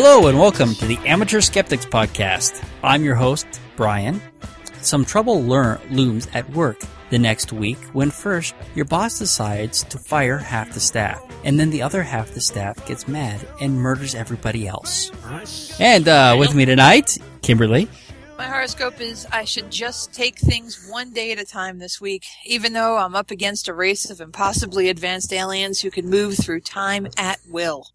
Hello and welcome to the Amateur Skeptics Podcast. I'm your host, Brian. Some trouble lear- looms at work the next week when first your boss decides to fire half the staff, and then the other half the staff gets mad and murders everybody else. And uh, with me tonight, Kimberly. My horoscope is I should just take things one day at a time this week, even though I'm up against a race of impossibly advanced aliens who can move through time at will.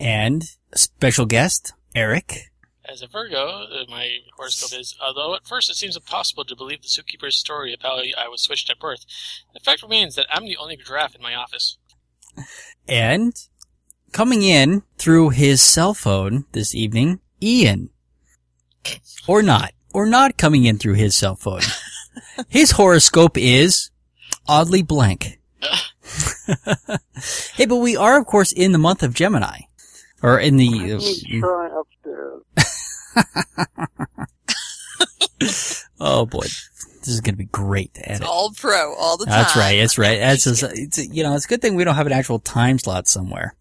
And special guest, Eric. As a Virgo, uh, my horoscope is, although at first it seems impossible to believe the zookeeper's story of how I was switched at birth, the fact remains that I'm the only giraffe in my office. And coming in through his cell phone this evening, Ian. Or not. Or not coming in through his cell phone. His horoscope is oddly blank. hey, but we are, of course, in the month of Gemini. Or in the. He's trying upstairs. oh boy. This is going to be great to edit. All pro, all the time. That's right. That's right. That's just, it's, you know, it's a good thing we don't have an actual time slot somewhere.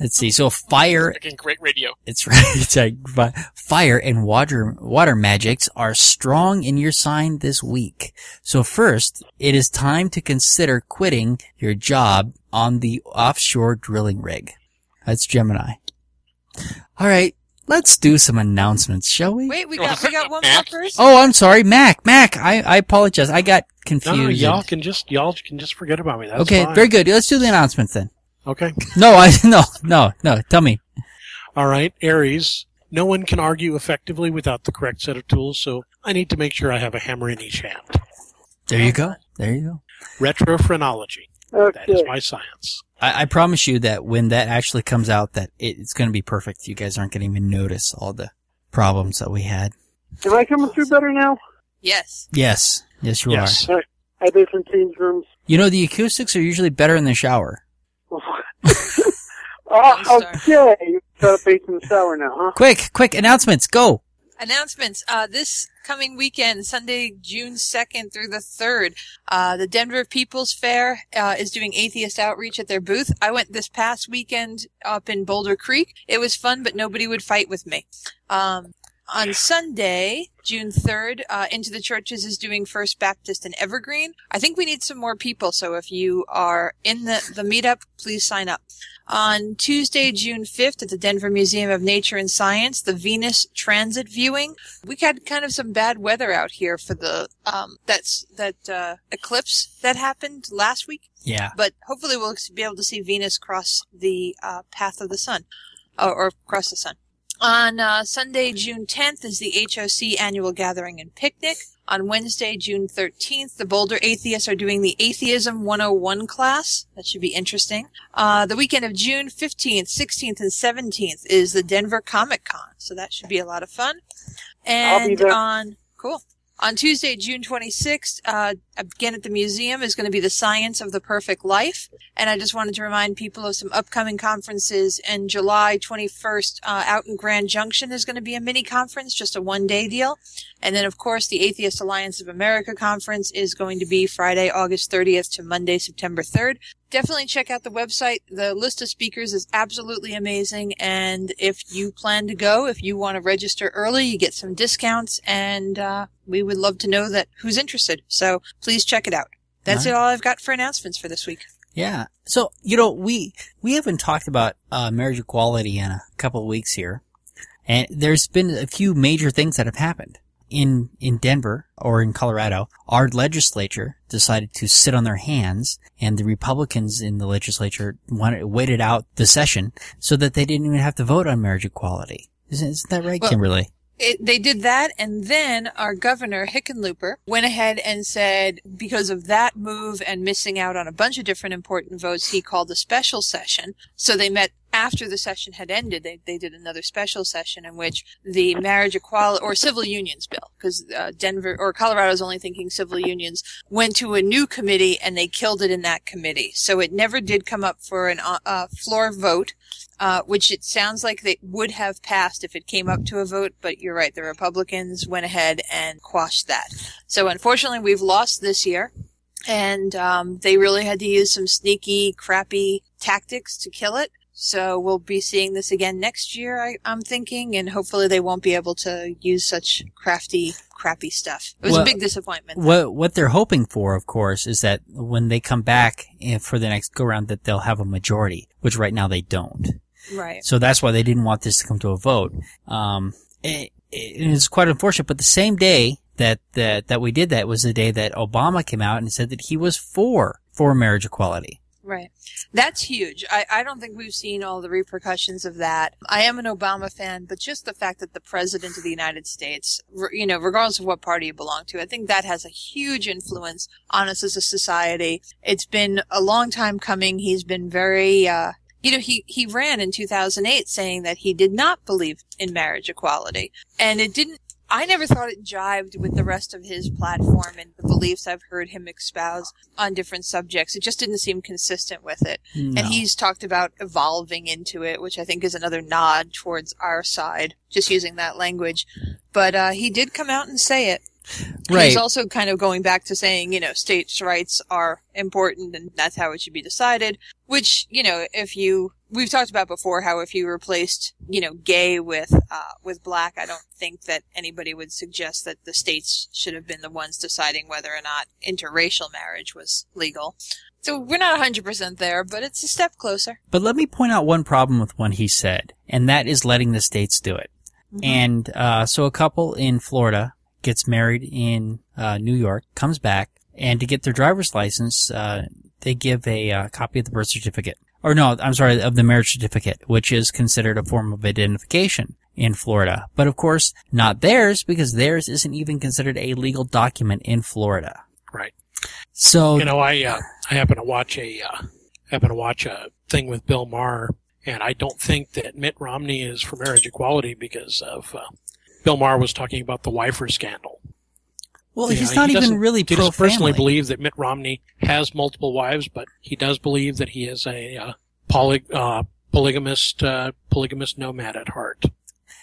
Let's see. So fire Again, great radio. It's right. It's right. Fi- Fire and water water magics are strong in your sign this week. So first, it is time to consider quitting your job on the offshore drilling rig. That's Gemini. All right, let's do some announcements, shall we? Wait, we got we got one more Mac? person. Oh, I'm sorry, Mac. Mac, I, I apologize. I got confused. No, y'all can just y'all can just forget about me. That's okay, fine. very good. Let's do the announcements then. Okay. No, I no no no. Tell me. All right, Aries. No one can argue effectively without the correct set of tools, so I need to make sure I have a hammer in each hand. There you go. There you go. Retrophrenology. That is my science. I, I promise you that when that actually comes out, that it, it's going to be perfect. You guys aren't going to even notice all the problems that we had. Am I coming through better now? Yes. Yes, yes, you yes. are. I did some change rooms. You know, the acoustics are usually better in the shower. oh, okay. Got a face in the shower now, huh? Quick, quick announcements, go. Announcements. Uh, this coming weekend, Sunday, June 2nd through the 3rd, uh, the Denver People's Fair uh, is doing atheist outreach at their booth. I went this past weekend up in Boulder Creek. It was fun, but nobody would fight with me. Um, on Sunday, June 3rd, uh, Into the Churches is doing First Baptist and Evergreen. I think we need some more people, so if you are in the, the meetup, please sign up. On Tuesday, June 5th, at the Denver Museum of Nature and Science, the Venus transit viewing. We had kind of some bad weather out here for the um, that's that uh, eclipse that happened last week, Yeah. but hopefully we'll be able to see Venus cross the uh, path of the sun, or, or cross the sun. On uh, Sunday, June 10th, is the HOC annual gathering and picnic. On Wednesday, June 13th, the Boulder Atheists are doing the Atheism 101 class. That should be interesting. Uh, the weekend of June 15th, 16th, and 17th is the Denver Comic Con. So that should be a lot of fun. I'll be And there. on, cool. On Tuesday, June 26th, uh, again at the museum is going to be the Science of the Perfect Life. And I just wanted to remind people of some upcoming conferences. In July 21st, uh, out in Grand Junction, there's going to be a mini conference, just a one day deal. And then, of course, the Atheist Alliance of America conference is going to be Friday, August 30th to Monday, September 3rd. Definitely check out the website. The list of speakers is absolutely amazing. And if you plan to go, if you want to register early, you get some discounts. And uh, we would love to know that who's interested. So please check it out. That's All it all I've got for announcements for this week. Yeah. So, you know, we, we haven't talked about, uh, marriage equality in a couple of weeks here. And there's been a few major things that have happened. In, in Denver or in Colorado, our legislature decided to sit on their hands and the Republicans in the legislature wanted, waited out the session so that they didn't even have to vote on marriage equality. Isn't, isn't that right, Well- Kimberly? It, they did that, and then our governor Hickenlooper went ahead and said, because of that move and missing out on a bunch of different important votes, he called a special session. So they met after the session had ended. They they did another special session in which the marriage equality or civil unions bill, because uh, Denver or Colorado's only thinking civil unions, went to a new committee and they killed it in that committee. So it never did come up for an uh, floor vote uh, which it sounds like they would have passed if it came up to a vote, but you're right, the Republicans went ahead and quashed that. So unfortunately, we've lost this year, and um, they really had to use some sneaky, crappy tactics to kill it. So we'll be seeing this again next year, I, I'm thinking, and hopefully they won't be able to use such crafty, crappy stuff. It was Well, a big disappointment. What what they're hoping for, of course, is that when they come back eh, for the next go round, that they'll have a majority, which right now they don't. Right. So that's why they didn't want this to come to a vote. Um, it, it is quite unfortunate. But the same day that that that we did that was the day that Obama came out and said that he was for for marriage equality. Right. That's huge. I, I don't think we've seen all the repercussions of that. I am an Obama fan, but just the fact that the president of the United States, you know, regardless of what party you belong to, I think that has a huge influence on us as a society. It's been a long time coming. He's been very, uh, you know, he, he ran in 2008 saying that he did not believe in marriage equality. And it didn't, I never thought it jived with the rest of his platform and the beliefs I've heard him espouse on different subjects. It just didn't seem consistent with it. No. And he's talked about evolving into it, which I think is another nod towards our side, just using that language. But uh, he did come out and say it. Right. He's also kind of going back to saying, you know, states' rights are important and that's how it should be decided. Which, you know, if you, we've talked about before how if you replaced, you know, gay with, uh, with black, I don't think that anybody would suggest that the states should have been the ones deciding whether or not interracial marriage was legal. So we're not 100% there, but it's a step closer. But let me point out one problem with what he said, and that is letting the states do it. And uh, so a couple in Florida gets married in uh, New York, comes back, and to get their driver's license, uh, they give a uh, copy of the birth certificate. Or no, I'm sorry, of the marriage certificate, which is considered a form of identification in Florida. But of course, not theirs because theirs isn't even considered a legal document in Florida. Right. So, You know, I uh, I happen to watch a uh, happen to watch a thing with Bill Maher, and I don't think that Mitt Romney is for marriage equality because of uh, Bill Maher was talking about the Wifer scandal. well, You he's know, not he even really He doesn't personally believe that Mitt Romney has multiple wives, but he does believe that he is a uh, poly, uh, polygamist uh, polygamist nomad at heart.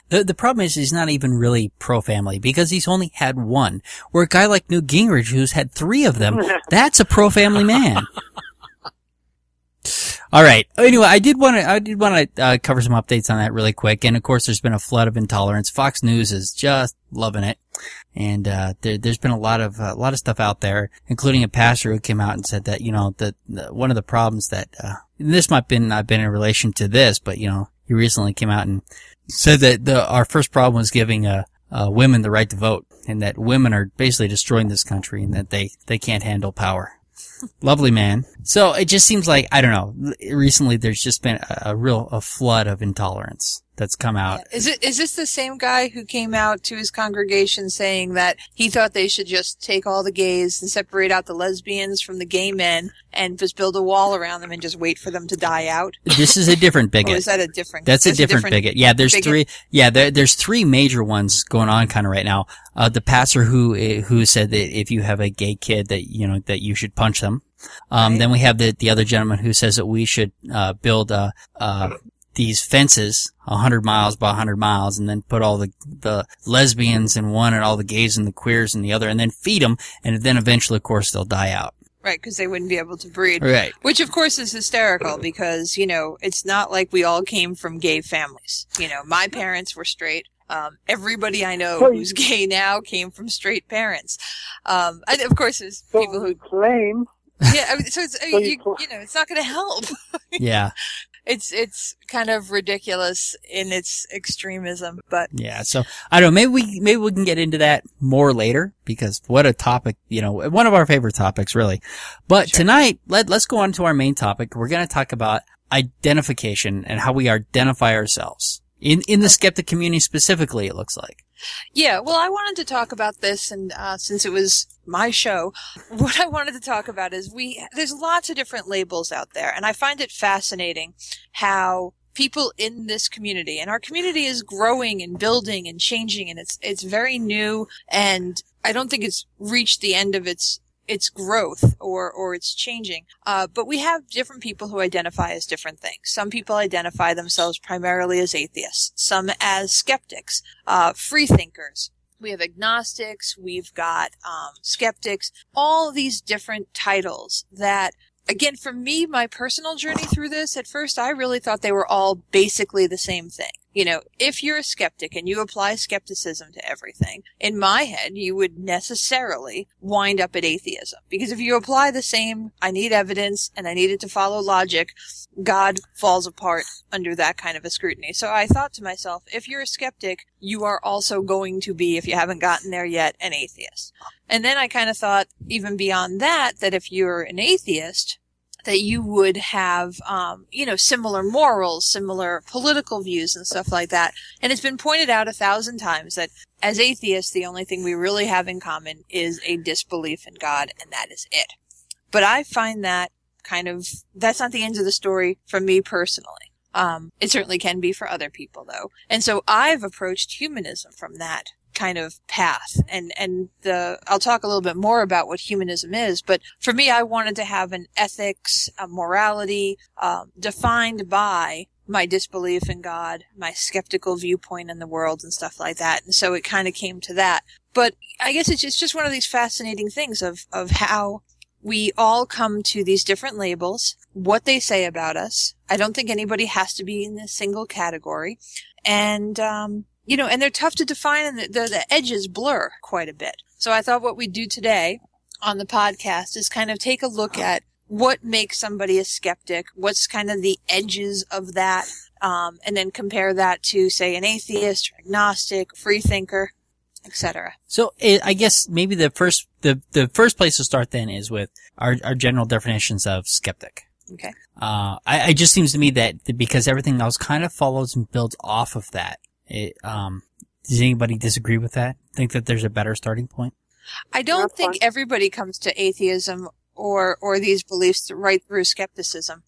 The, the problem is he's not even really pro-family because he's only had one. Where a guy like Newt Gingrich, who's had three of them, that's a pro-family man. All right. Anyway, I did want to I did want to uh, cover some updates on that really quick. And of course, there's been a flood of intolerance. Fox News is just loving it, and uh, there, there's been a lot of a lot of stuff out there, including a pastor who came out and said that you know that one of the problems that uh, this might been not been in relation to this, but you know he recently came out and said that the our first problem was giving uh, uh, women the right to vote, and that women are basically destroying this country, and that they they can't handle power. Lovely man. So it just seems like I don't know. Recently, there's just been a, a real a flood of intolerance that's come out. Is it is this the same guy who came out to his congregation saying that he thought they should just take all the gays and separate out the lesbians from the gay men and just build a wall around them and just wait for them to die out? This is a different Or bigot. is that a different? That's a different, bigot. Yeah, there's bigot? three. Yeah, there, there's three major ones going on kind of right now. Uh, the pastor who eh, who said that if you have a gay kid that you know that you should punch them. Um, Right. Then we have the the other gentleman who says that we should uh, build a, uh, these fences a hundred miles by hundred miles, and then put all the the lesbians in one and all the gays and the queers in the other, and then feed them, and then eventually, of course, they'll die out. Right, because they wouldn't be able to breed. Right. Which of course is hysterical because, you know, it's not like we all came from gay families. You know, my parents were straight. Um, everybody I know So who's gay now came from straight parents. Um, and of course there's So people who, claim yeah, I mean, so it's, So you, you you know, it's not going to help. Yeah. It's, it's kind of ridiculous in its extremism, but Yeah, so I don't know. Maybe we maybe we can get into that more later because what a topic, you know, one of our favorite topics, really. But tonight, let let's go on to our main topic. We're going to talk about identification and how we identify ourselves in in the skeptic community specifically. It looks like. Yeah, well, I wanted to talk about this, and uh, since it was my show, what I wanted to talk about is we there's lots of different labels out there, and I find it fascinating how people in this community and our community is growing and building and changing, and it's it's very new, and I don't think it's reached the end of its its growth or or it's changing. Uh, but we have different people who identify as different things. Some people identify themselves primarily as atheists, some as skeptics, uh, free thinkers. We have agnostics, we've got um, skeptics, all these different titles that again, for me, my personal journey through this, at first I really thought they were all basically the same thing. You know, if you're a skeptic and you apply skepticism to everything, in my head, you would necessarily wind up at atheism. Because if you apply the same, I need evidence and I need it to follow logic, God falls apart under that kind of a scrutiny. So I thought to myself, if you're a skeptic, you are also going to be, if you haven't gotten there yet, an atheist. And then I kind of thought, even beyond that, that if you're an atheist, that you would have, um, you know, similar morals, similar political views and stuff like that. And it's been pointed out a thousand times that as atheists, the only thing we really have in common is a disbelief in God, and that is it. But I find that kind of, that's not the end of the story for me personally. Um, it certainly can be for other people though. And so I've approached humanism from that kind of path. And and the I'll talk a little bit more about what humanism is but for me I wanted to have an ethics a morality um, defined by my disbelief in God my skeptical viewpoint in the world and stuff like that. And so it kind of came to that. But I guess it's just, it's just one of these fascinating things of of how we all come to these different labels what they say about us. I don't think anybody has to be in a single category. And um, you know, and they're tough to define and the, the, the edges blur quite a bit. So I thought what we'd do today on the podcast is kind of take a look at what makes somebody a skeptic, what's kind of the edges of that, um, and then compare that to, say, an atheist, agnostic, free thinker, etc. So it, I guess maybe the first the the first place to start then is with our our general definitions of skeptic. Okay. Uh, I, it just seems to me that because everything else kind of follows and builds off of that. It, um, does anybody disagree with that? Think that there's a better starting point? I don't That's think fine. everybody comes to atheism or or these beliefs right through skepticism.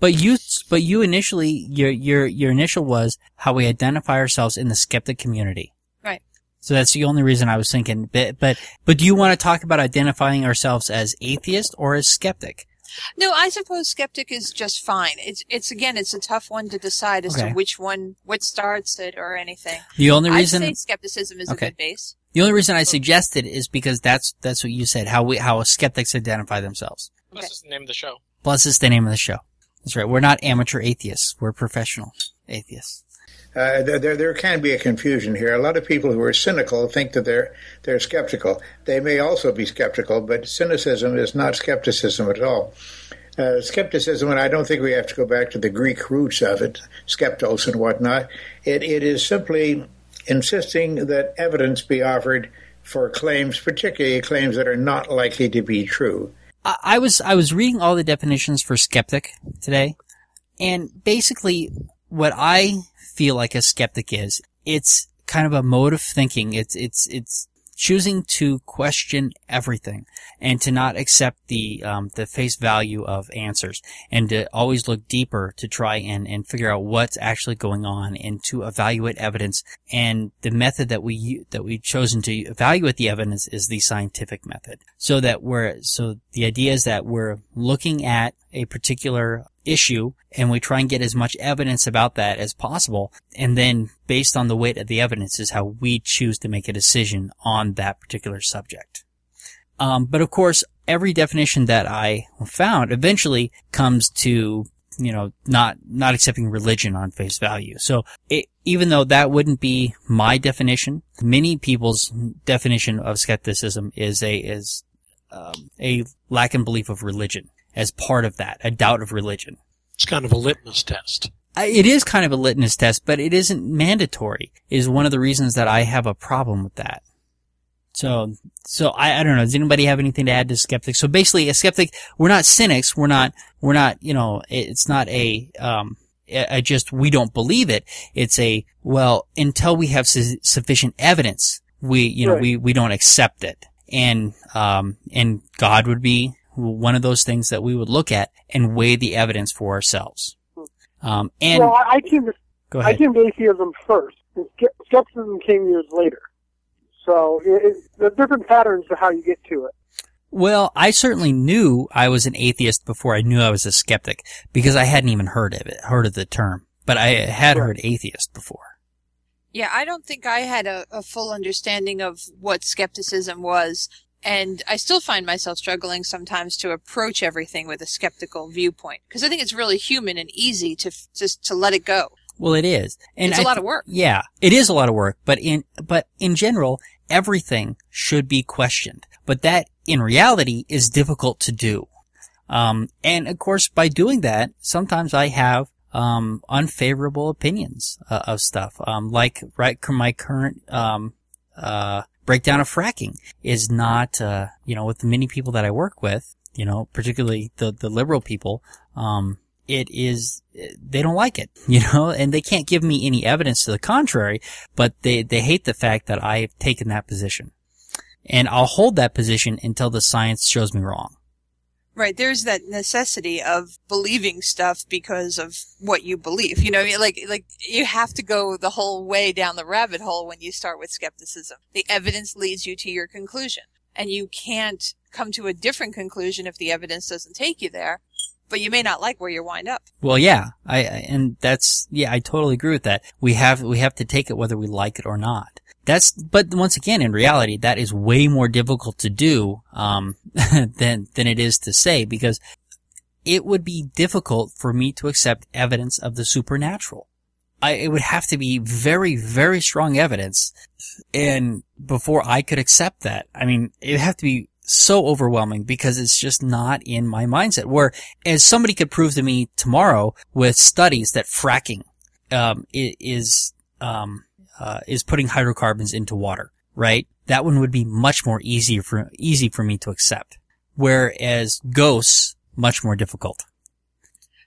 But you, but you initially, your your your initial was how we identify ourselves in the skeptic community. Right. So that's the only reason I was thinking. But but but do you want to talk about identifying ourselves as atheist or as skeptic? No, I suppose skeptic is just fine. It's it's again, it's a tough one to decide as Okay. to which one, what starts it or anything. The only I'd reason say skepticism is Okay. a good base. the only reason I suggested is because that's that's what you said. How we how skeptics identify themselves. That's just the name of the show. Plus, it's the name of the show. That's right. We're not amateur atheists. We're professional atheists. Uh, there, there, can be a confusion here. A lot of people who are cynical think that they're they're skeptical. They may also be skeptical, but cynicism is not skepticism at all. Uh, skepticism, and I don't think we have to go back to the Greek roots of it, skeptos and whatnot. It, it is simply insisting that evidence be offered for claims, particularly claims that are not likely to be true. I, I was I was reading all the definitions for skeptic today, and basically what I feel like a skeptic is. It's kind of a mode of thinking. It's it's it's choosing to question everything and to not accept the um, the face value of answers and to always look deeper to try and, and figure out what's actually going on and to evaluate evidence. And the method that we, that we've chosen to evaluate the evidence is the scientific method. So that we're so the idea is that we're looking at a particular issue and we try and get as much evidence about that as possible and then based on the weight of the evidence is how we choose to make a decision on that particular subject. Um, but of course every definition that i found eventually comes to you know not not accepting religion on face value. So it, even though that wouldn't be my definition many people's definition of skepticism is a is um, a lack in belief of religion as part of that, a doubt of religion. It's kind of a litmus test. It is kind of a litmus test, but it isn't mandatory. Is one of the reasons that I have a problem with that. So, so I, I don't know. Does anybody have anything to add to skeptics? So basically, a skeptic, we're not cynics. We're not, we're not, you know, it's not a, um, a, a just we don't believe it. It's a well until we have su- sufficient evidence, we, you know, Right. we we don't accept it. And um, and God would be one of those things that we would look at and weigh the evidence for ourselves. Um, and well, I, I came to go I came to atheism first, and skepticism came years later. So it, it, there's different patterns to how you get to it. Well, I certainly knew I was an atheist before I knew I was a skeptic because I hadn't even heard of it, heard of the term. But I had heard atheist before. Yeah, I don't think I had a, a full understanding of what skepticism was And I still find myself struggling sometimes to approach everything with a skeptical viewpoint because I think it's really human and easy to just to let it go. Well, it is. And It's a I lot th- of work. Yeah, it is a lot of work, but in, but in general, everything should be questioned. But that, in reality, is difficult to do. Um, and of course, by doing that, sometimes I have, um, unfavorable opinions uh, of stuff. Um, like, right, my current, um, uh, breakdown of fracking is not, uh, you know, with the many people that I work with, you know, particularly the, the liberal people, um, it is, they don't like it, you know, and they can't give me any evidence to the contrary, but they, they hate the fact that I have taken that position. And I'll hold that position until the science shows me wrong. Right. There's that necessity of believing stuff because of what you believe. You know, like, like you have to go the whole way down the rabbit hole when you start with skepticism. The evidence leads you to your conclusion and you can't come to a different conclusion if the evidence doesn't take you there, but you may not like where you wind up. Well, yeah, I, and that's, yeah, I totally agree with that. We have, we have to take it whether we like it or not. That's, but once again, in reality, that is way more difficult to do, um, than, than it is to say because it would be difficult for me to accept evidence of the supernatural. I, it would have to be very, very strong evidence and before I could accept that. I mean, it would have to be so overwhelming because it's just not in my mindset. Where as somebody could prove to me tomorrow with studies that fracking um, is um, uh, is putting hydrocarbons into water, right? That one would be much more easy for easy for me to accept. Whereas ghosts, much more difficult.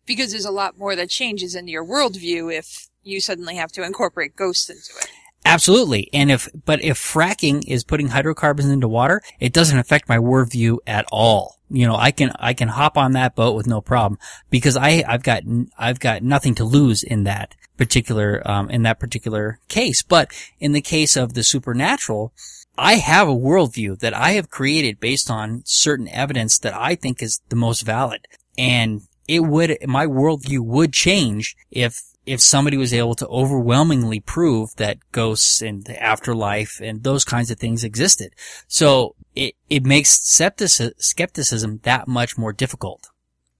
Because there's a lot more that changes in your worldview if you suddenly have to incorporate ghosts into it. Absolutely. And if, but if fracking is putting hydrocarbons into water, it doesn't affect my worldview at all. You know, I can, I can hop on that boat with no problem because I, I've got, I've got nothing to lose in that particular, um, in that particular case. But in the case of the supernatural, I have a worldview that I have created based on certain evidence that I think is the most valid. And it would, my worldview would change if, if somebody was able to overwhelmingly prove that ghosts and the afterlife and those kinds of things existed. So it, it makes skeptici- skepticism that much more difficult.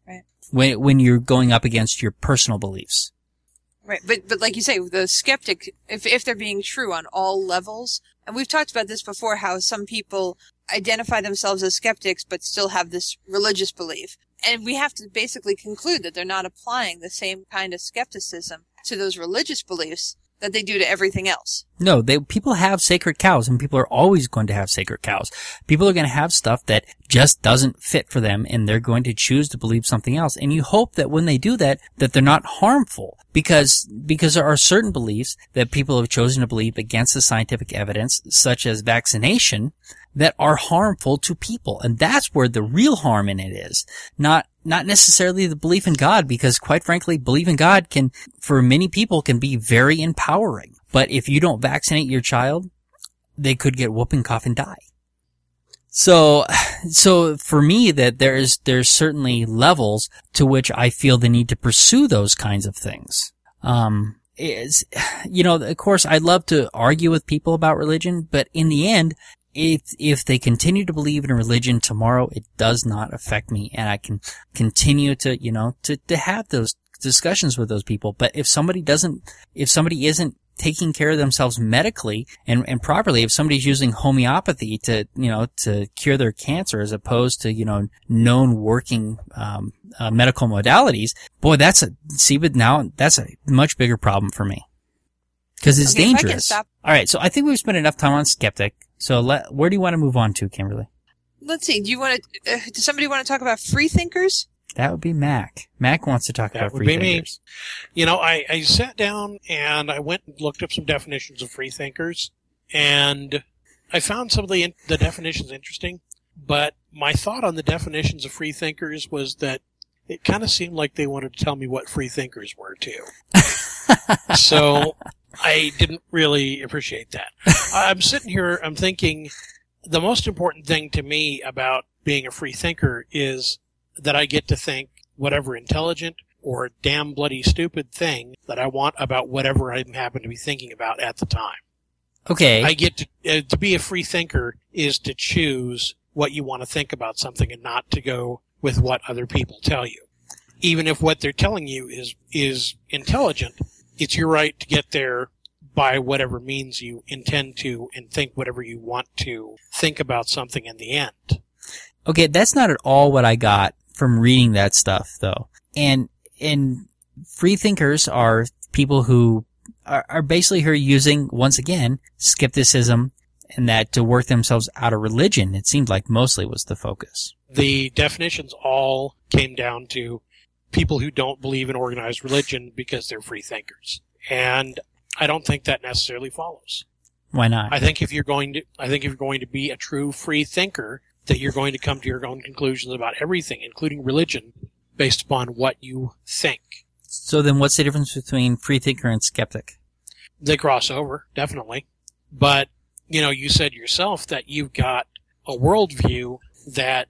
Right. When, when you're going up against your personal beliefs. Right, but but like you say, the skeptic, if if they're being true on all levels, and we've talked about this before, how some people identify themselves as skeptics but still have this religious belief, and we have to basically conclude that they're not applying the same kind of skepticism to those religious beliefs that they do to everything else. No, they, people have sacred cows and people are always going to have sacred cows. People are going to have stuff that just doesn't fit for them and they're going to choose to believe something else. And you hope that when they do that, that they're not harmful because, because there are certain beliefs that people have chosen to believe against the scientific evidence, such as vaccination, that are harmful to people. And that's where the real harm in it is. Not, not necessarily the belief in God, because quite frankly, belief in God can, for many people, can be very empowering. But if you don't vaccinate your child, they could get whooping cough and die. So, so for me that there's, there's certainly levels to which I feel the need to pursue those kinds of things. Um, is, you know, of course I'd love to argue with people about religion, but in the end, if, if they continue to believe in a religion tomorrow, it does not affect me and I can continue to, you know, to, to have those discussions with those people. But if somebody doesn't, if somebody isn't taking care of themselves medically and, and properly, if somebody's using homeopathy to, you know, to cure their cancer as opposed to, you know, known working, um, uh, medical modalities, boy, that's a, see, but now that's a much bigger problem for me. Cause it's Okay, if I can dangerous. All right. So I think we've spent enough time on skeptic. So let, where do you want to move on to, Kimberly? Let's see. Do you want to? Uh, does somebody want to talk about free thinkers? That would be Mac. Mac wants to talk That about would free be me. You know, I, I sat down and I went and looked up some definitions of free thinkers, and I found some of the, the definitions interesting, but my thought on the definitions of free thinkers was that it kind of seemed like they wanted to tell me what free thinkers were too. so I didn't really appreciate that. I'm sitting here, I'm thinking the most important thing to me about being a free thinker is that I get to think whatever intelligent or damn bloody stupid thing that I want about whatever I happen to be thinking about at the time. Okay. I get to, uh, to be a free thinker is to choose what you want to think about something and not to go with what other people tell you. Even if what they're telling you is, is intelligent, it's your right to get there by whatever means you intend to and think whatever you want to think about something in the end. Okay, that's not at all what I got from reading that stuff, though. And and free thinkers are people who are, are basically here using once again skepticism and that to work themselves out of religion. It seemed like mostly was the focus. The definitions all came down to people who don't believe in organized religion because they're free thinkers. And I don't think that necessarily follows. Why not? I think if you're going to, I think if you're going to be a true free thinker, that you're going to come to your own conclusions about everything, including religion, based upon what you think. so then, what's the difference between free thinker and skeptic? They cross over, definitely. But, you know, you said yourself that you've got a worldview that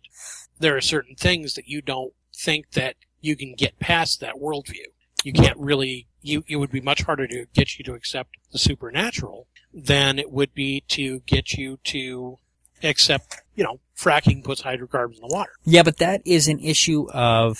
there are certain things that you don't think that you can get past that worldview. You can't really, you, it would be much harder to get you to accept the supernatural than it would be to get you to accept, you know, fracking puts hydrocarbons in the water. Yeah, but that is an issue of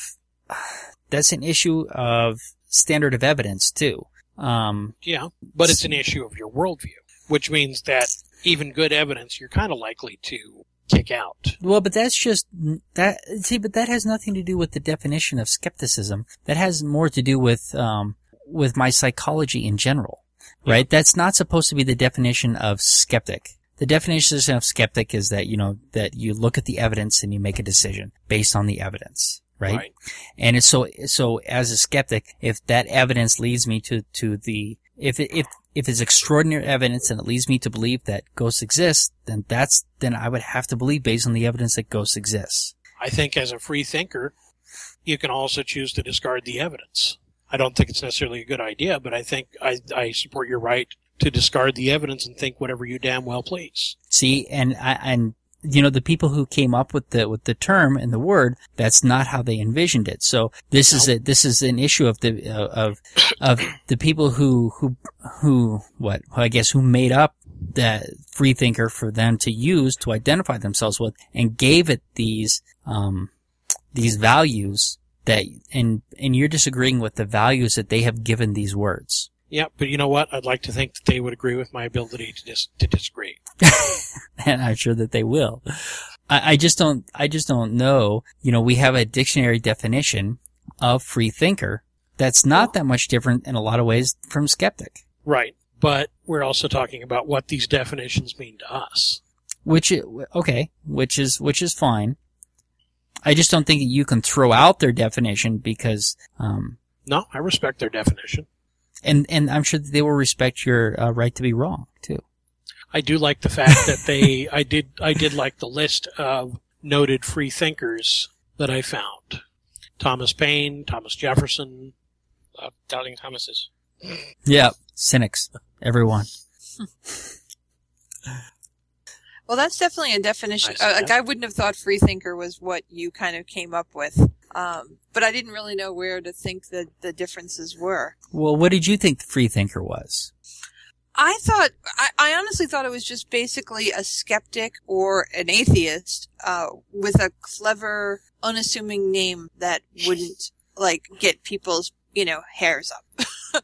that's an issue of standard of evidence too. Um, Yeah, but it's an issue of your worldview, which means that even good evidence you're kind of likely to kick out. Well, but that's just that. See, but that has nothing to do with the definition of skepticism. That has more to do with um, with my psychology in general, right? That's not supposed to be the definition of skeptic. The definition of skeptic is that you know that you look at the evidence and you make a decision based on the evidence, right? Right. And so so as a skeptic, if that evidence leads me to to the if it, if if it's extraordinary evidence and it leads me to believe that ghosts exist, then that's then I would have to believe based on the evidence that ghosts exist. I think as a free thinker, you can also choose to discard the evidence. I don't think it's necessarily a good idea, but I think I, I support your right to discard the evidence and think whatever you damn well please. See, and I and you know the people who came up with the with the term and the word, that's not how they envisioned it. So this is a this is an issue of the uh, of of the people who who who what I guess who made up the free thinker for them to use to identify themselves with and gave it these um these values that and and you're disagreeing with the values that they have given these words. Yeah, but you know what? I'd like to think that they would agree with my ability to dis- to disagree. and I'm sure that they will. I, I just don't, I just don't know. You know, we have a dictionary definition of free thinker that's not that much different in a lot of ways from skeptic, Right. But we're also talking about what these definitions mean to us. which, okay, which is, which is fine. I just don't think that you can throw out their definition because, um, No, I respect their definition. And, and I'm sure that they will respect your uh, right to be wrong too. I do like the fact that they, I did, I did like the list of noted free thinkers that I found. Thomas Paine, Thomas Jefferson. Uh, doubting Thomases. Yeah. Cynics. Everyone. Well, that's definitely a definition. Nice, Uh, yeah. like I wouldn't have thought free thinker was what you kind of came up with. Um, but I didn't really know where to think that the differences were. Well, what did you think the free thinker was? I thought, I, I honestly thought it was just basically a skeptic or an atheist, uh, with a clever, unassuming name that wouldn't, like, get people's, you know, hairs up.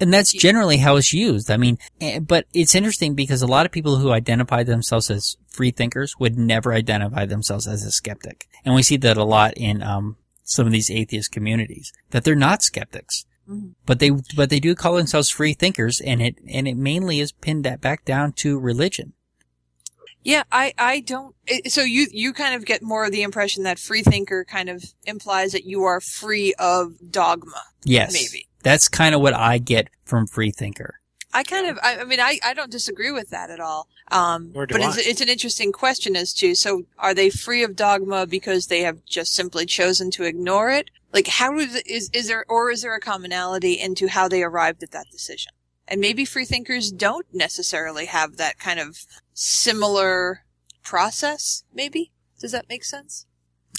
And that's generally how it's used. I mean, eh, but it's interesting because a lot of people who identify themselves as free thinkers would never identify themselves as a skeptic. And we see that a lot in, um, some of these atheist communities, that they're not skeptics. Mhm. But they, but they do call themselves free thinkers and it, and it mainly is pinned that back down to religion. Yeah, I, I don't, so you, you kind of get more of the impression that free thinker kind of implies that you are free of dogma. Yes. Maybe. That's kind of what I get from free thinker. I kind of, I, I mean, I, I don't disagree with that at all. Um, Nor do but it's, it's an interesting question as to, so are they free of dogma because they have just simply chosen to ignore it? Like, how is, is, is there, or is there a commonality into how they arrived at that decision? And maybe free thinkers don't necessarily have that kind of similar process, maybe? Does that make sense?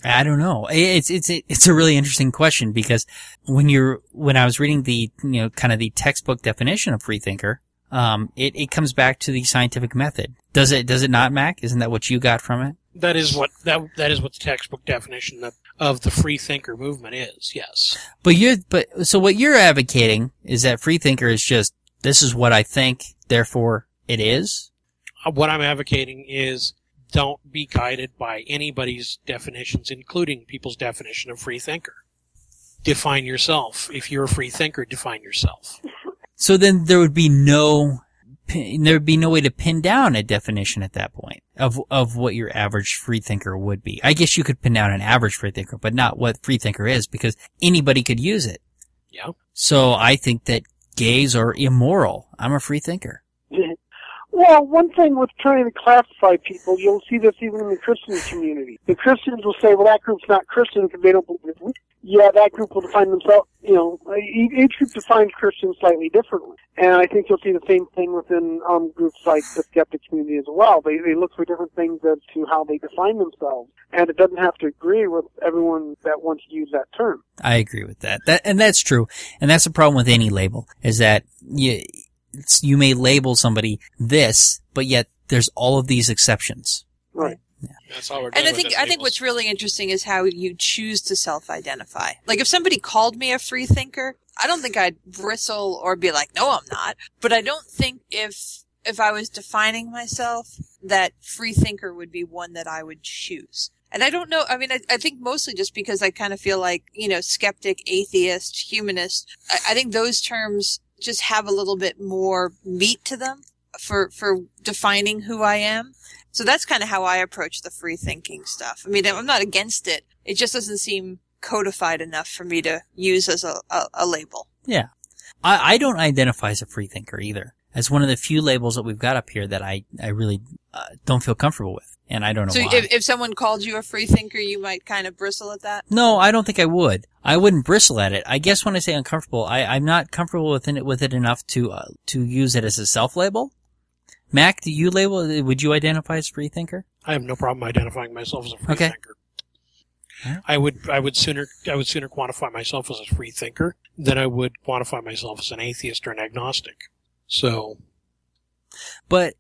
I don't know. It's it's it's a really interesting question because when you're when I was reading the you know kind of the textbook definition of free thinker, um, it it comes back to the scientific method. Does it does it not, Mac? Isn't that what you got from it? That is what that that is what the textbook definition of, of the free thinker movement is. Yes. But you're, but, so what you're advocating is that free thinker is just, this is what I think, therefore it is? Uh, What I'm advocating is don't be guided by anybody's definitions, including people's definition of free thinker. Define yourself. If you're a free thinker, define yourself. So then there would be no, there would be no way to pin down a definition at that point of, of what your average free thinker would be. I guess you could pin down an average free thinker, but not what free thinker is because anybody could use it. Yeah. So I think that gays are immoral. I'm a free thinker. Well, one thing with trying to classify people, you'll see this even in the Christian community. The Christians will say, well, that group's not Christian because they don't believe in Yeah, that group will define themselves, you know, each group defines Christians slightly differently. And I think you'll see the same thing within um, groups like the skeptic community as well. They, they look for different things as to how they define themselves. And it doesn't have to agree with everyone that wants to use that term. I agree with that. That and that's true. And that's the problem with any label is that you you may label somebody this, but yet there's all of these exceptions. Right. That's all we're doing. And I think this I think what's really interesting is how you choose to self-identify. Like if somebody called me a free thinker, I don't think I'd bristle or be like, "No, I'm not." But I don't think if if I was defining myself, that free thinker would be one that I would choose. And I don't know. I mean, I, I think mostly just because I kind of feel like you know, skeptic, atheist, humanist. I, I think those terms just have a little bit more meat to them for for defining who I am. So that's kind of how I approach the free thinking stuff. I mean, I'm not against it. It just doesn't seem codified enough for me to use as a, a, a label. Yeah. I, I don't identify as a free thinker either. As one of the few labels that we've got up here that I, I really uh, don't feel comfortable with. And I don't know So why. if, if someone called you a free thinker, you might kind of bristle at that. no, I don't think I would. I wouldn't bristle at it. I guess when I say uncomfortable, I, I'm not comfortable within it, with it enough to, uh, to use it as a self-label. Mac, do you label, would you identify as a free thinker? I have no problem identifying myself as a free Okay. thinker. Yeah. I would I would sooner I would sooner quantify myself as a free thinker than I would quantify myself as an atheist or an agnostic. So But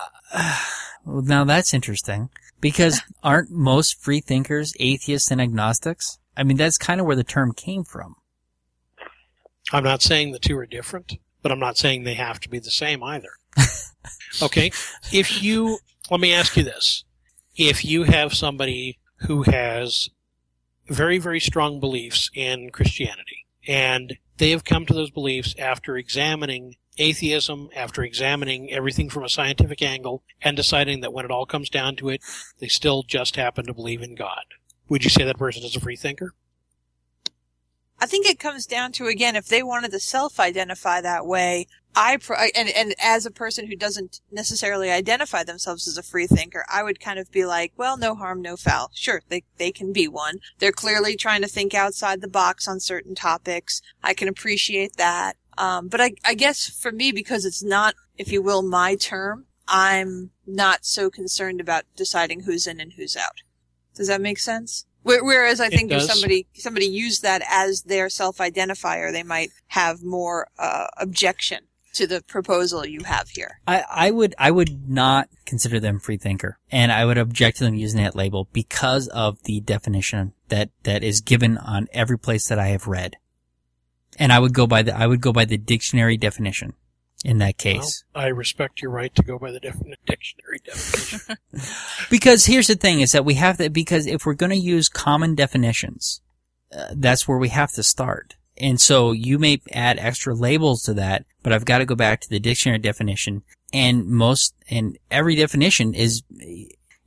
uh, well, now that's interesting because aren't most free thinkers atheists and agnostics? I mean, that's kind of where the term came from. I'm not saying the two are different, but I'm not saying they have to be the same either. okay? If you, let me ask you this. If you have somebody who has very, very strong beliefs in Christianity, and they have come to those beliefs after examining atheism, after examining everything from a scientific angle, and deciding that when it all comes down to it, they still just happen to believe in God. Would you say that person is a free thinker? I think it comes down to again, if they wanted to self-identify that way, I and and as a person who doesn't necessarily identify themselves as a free thinker, I would kind of be like, well, no harm, no foul. Sure, they they can be one. They're clearly trying to think outside the box on certain topics. I can appreciate that. Um, but I I guess for me, because it's not, if you will, my term, I'm not so concerned about deciding who's in and who's out. Does that make sense? Whereas I think if somebody somebody used that as their self-identifier, they might have more uh, objection to the proposal you have here. I, I would I would not consider them free thinker, and I would object to them using that label because of the definition that that is given on every place that I have read, and I would go by the I would go by the dictionary definition in that case. Well, I respect your right to go by the definite dictionary definition. Because here's the thing is that we have to, because if we're going to use common definitions, uh, that's where we have to start. And so you may add extra labels to that, but I've got to go back to the dictionary definition and most, and every definition is,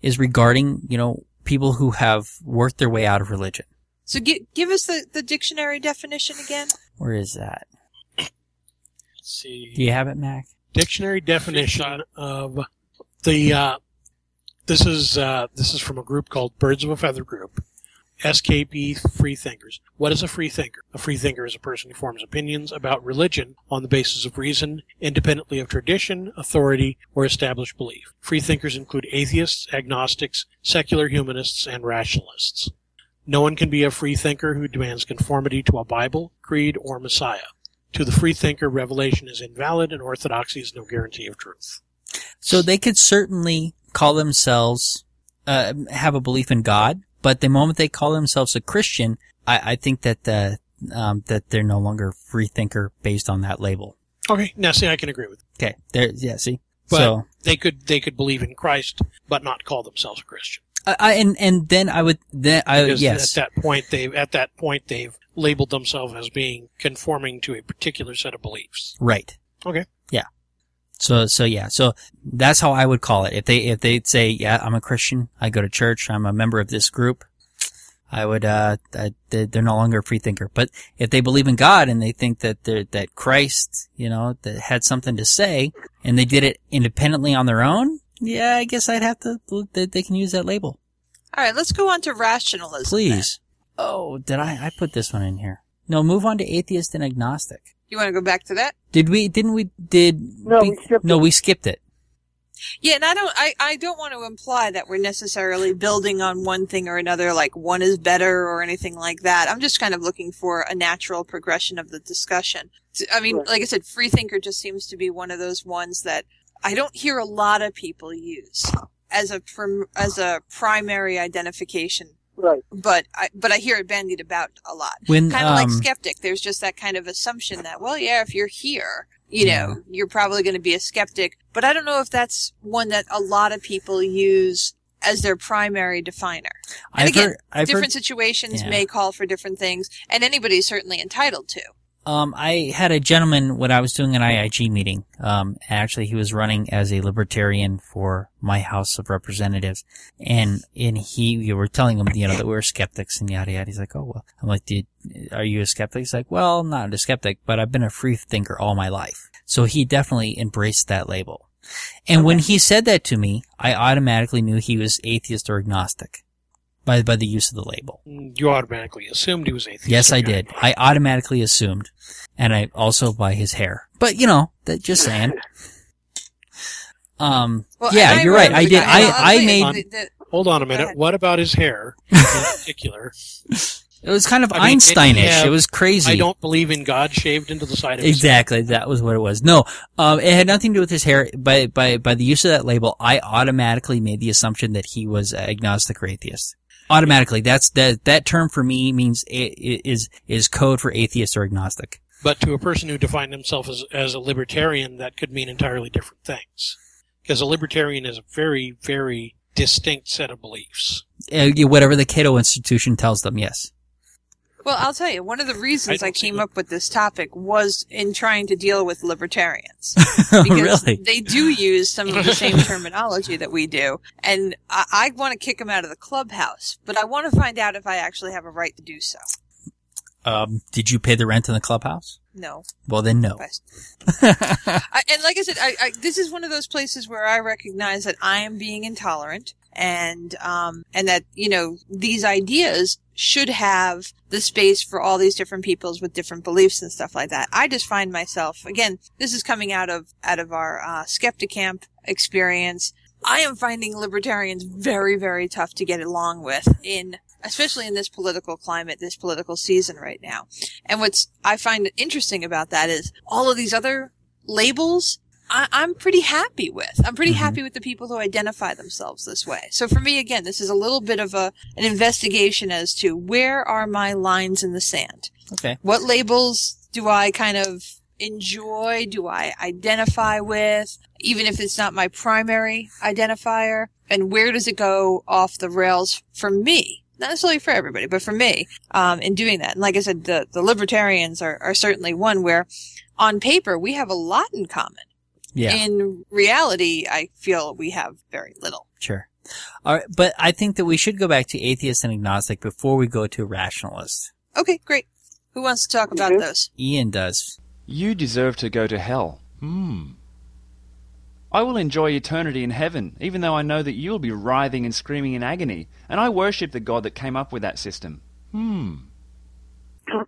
is regarding, you know, people who have worked their way out of religion. So gi- give us the, the dictionary definition again. Where is that? Let's see. Do you have it, Mac? dictionary definition of the uh, this is uh, this is from a group called Birds of a Feather Group, SKP Free Thinkers. What is a free thinker? A free thinker is a person who forms opinions about religion on the basis of reason, independently of tradition, authority, or established belief. Free thinkers include atheists, agnostics, secular humanists, and rationalists. No one can be a free thinker who demands conformity to a Bible, creed, or Messiah. To the free thinker, revelation is invalid and orthodoxy is no guarantee of truth. So they could certainly call themselves uh, have a belief in God, but the moment they call themselves a Christian, I, I think that the, um, that they're no longer free thinker based on that label. Okay, now see, I can agree with. Okay, there, yeah, see, But so they could they could believe in Christ, but not call themselves a Christian. I, I and and then I would then I Because yes, at that point they at that point they've labeled themselves as being conforming to a particular set of beliefs. right. Okay. Yeah. So so yeah, so that's how I would call it. If they if they'd say, yeah, I'm a Christian, I go to church, I'm a member of this group, I would uh I, they- they're no longer a free thinker. But if they believe in God and they think that they're that Christ, you know, that had something to say and they did it independently on their own, yeah, I guess I'd have to they, they can use that label. All right, let's go on to rationalism. then. Please. Oh, did I I put this one in here? No, move on to atheist and agnostic. You want to go back to that? Did we? Didn't we? Did No, we skipped No, it. we skipped it. Yeah, and I don't, I, I don't want to imply that we're necessarily building on one thing or another, like one is better or anything like that. I'm just kind of looking for a natural progression of the discussion. I mean, Right. like I said, freethinker just seems to be one of those ones that I don't hear a lot of people use as a prim, as a primary identification. Right. But I, but I hear it bandied about a lot. When Kind of um, like skeptic. There's just that kind of assumption that, well, yeah, if you're here, you Yeah. know, you're probably going to be a skeptic. But I don't know if that's one that a lot of people use as their primary definer. And I've again, heard, I've different heard, situations yeah. may call for different things, and anybody's certainly entitled to. Um, I had a gentleman when I was doing an IIG meeting. Um, actually, he was running as a libertarian for my House of Representatives, and and he, you were telling him, you know, that we were skeptics and yada yada. He's like, oh well. I'm like, dude, are you a skeptic? He's like, well, not a skeptic, but I've been a free thinker all my life. So he definitely embraced that label. And when he said that to me, I automatically knew he was atheist or agnostic by by the use of the label. You automatically assumed he was atheist. Yes, I okay. did. I automatically assumed, and I also by his hair. But you know, that just saying. Um. Well, yeah, you're right. I did. I'll I I made. the- the- Hold on a minute. What about his hair in particular? It was kind of I mean, it- Einsteinish. it was crazy. I don't believe in God shaved into the side of his Exactly. That was what it was. No, um, it had nothing to do with his hair. By by by the use of that label, I automatically made the assumption that he was agnostic or atheist. Automatically, that's that that term for me means i- i- is is code for atheist or agnostic. But to a person who defined himself as, as a libertarian, that could mean entirely different things. Because a libertarian is a very, very distinct set of beliefs. Uh, whatever the Cato Institution tells them, yes. Well, I'll tell you, one of the reasons I I, came up with this topic was in trying to deal with libertarians. Because really? they do use some of the same terminology that we do. And I, I want to kick them out of the clubhouse, but I want to find out if I actually have a right to do so. Um, did you pay the rent in the clubhouse? No. Well, then no. I, and like I said, I, I, this is one of those places where I recognize that I am being intolerant and, um, and that, you know, these ideas should have the space for all these different peoples with different beliefs and stuff like that. I just find myself, again, this is coming out of, out of our, uh, skeptic camp experience. I am finding libertarians very, very tough to get along with in, especially in this political climate, this political season right now. And what's I find interesting about that is all of these other labels I, I'm pretty happy with. I'm pretty Mhm. happy with the people who identify themselves this way. So for me, again, this is a little bit of a an investigation as to where are my lines in the sand. Okay. What labels do I kind of enjoy? Do I identify with? Even if it's not my primary identifier? And where does it go off the rails for me? Not necessarily for everybody, but for me, um, in doing that. And like I said, the, the libertarians are, are certainly one where on paper we have a lot in common. Yeah. In reality, I feel we have very little. Sure. All right, but I think that we should go back to atheist and agnostic before we go to rationalist. Okay, great. Who wants to talk about Mhm. those? Ian does. You deserve to go to hell. Hmm. I will enjoy eternity in heaven, even though I know that you will be writhing and screaming in agony, and I worship the God that came up with that system. Hmm.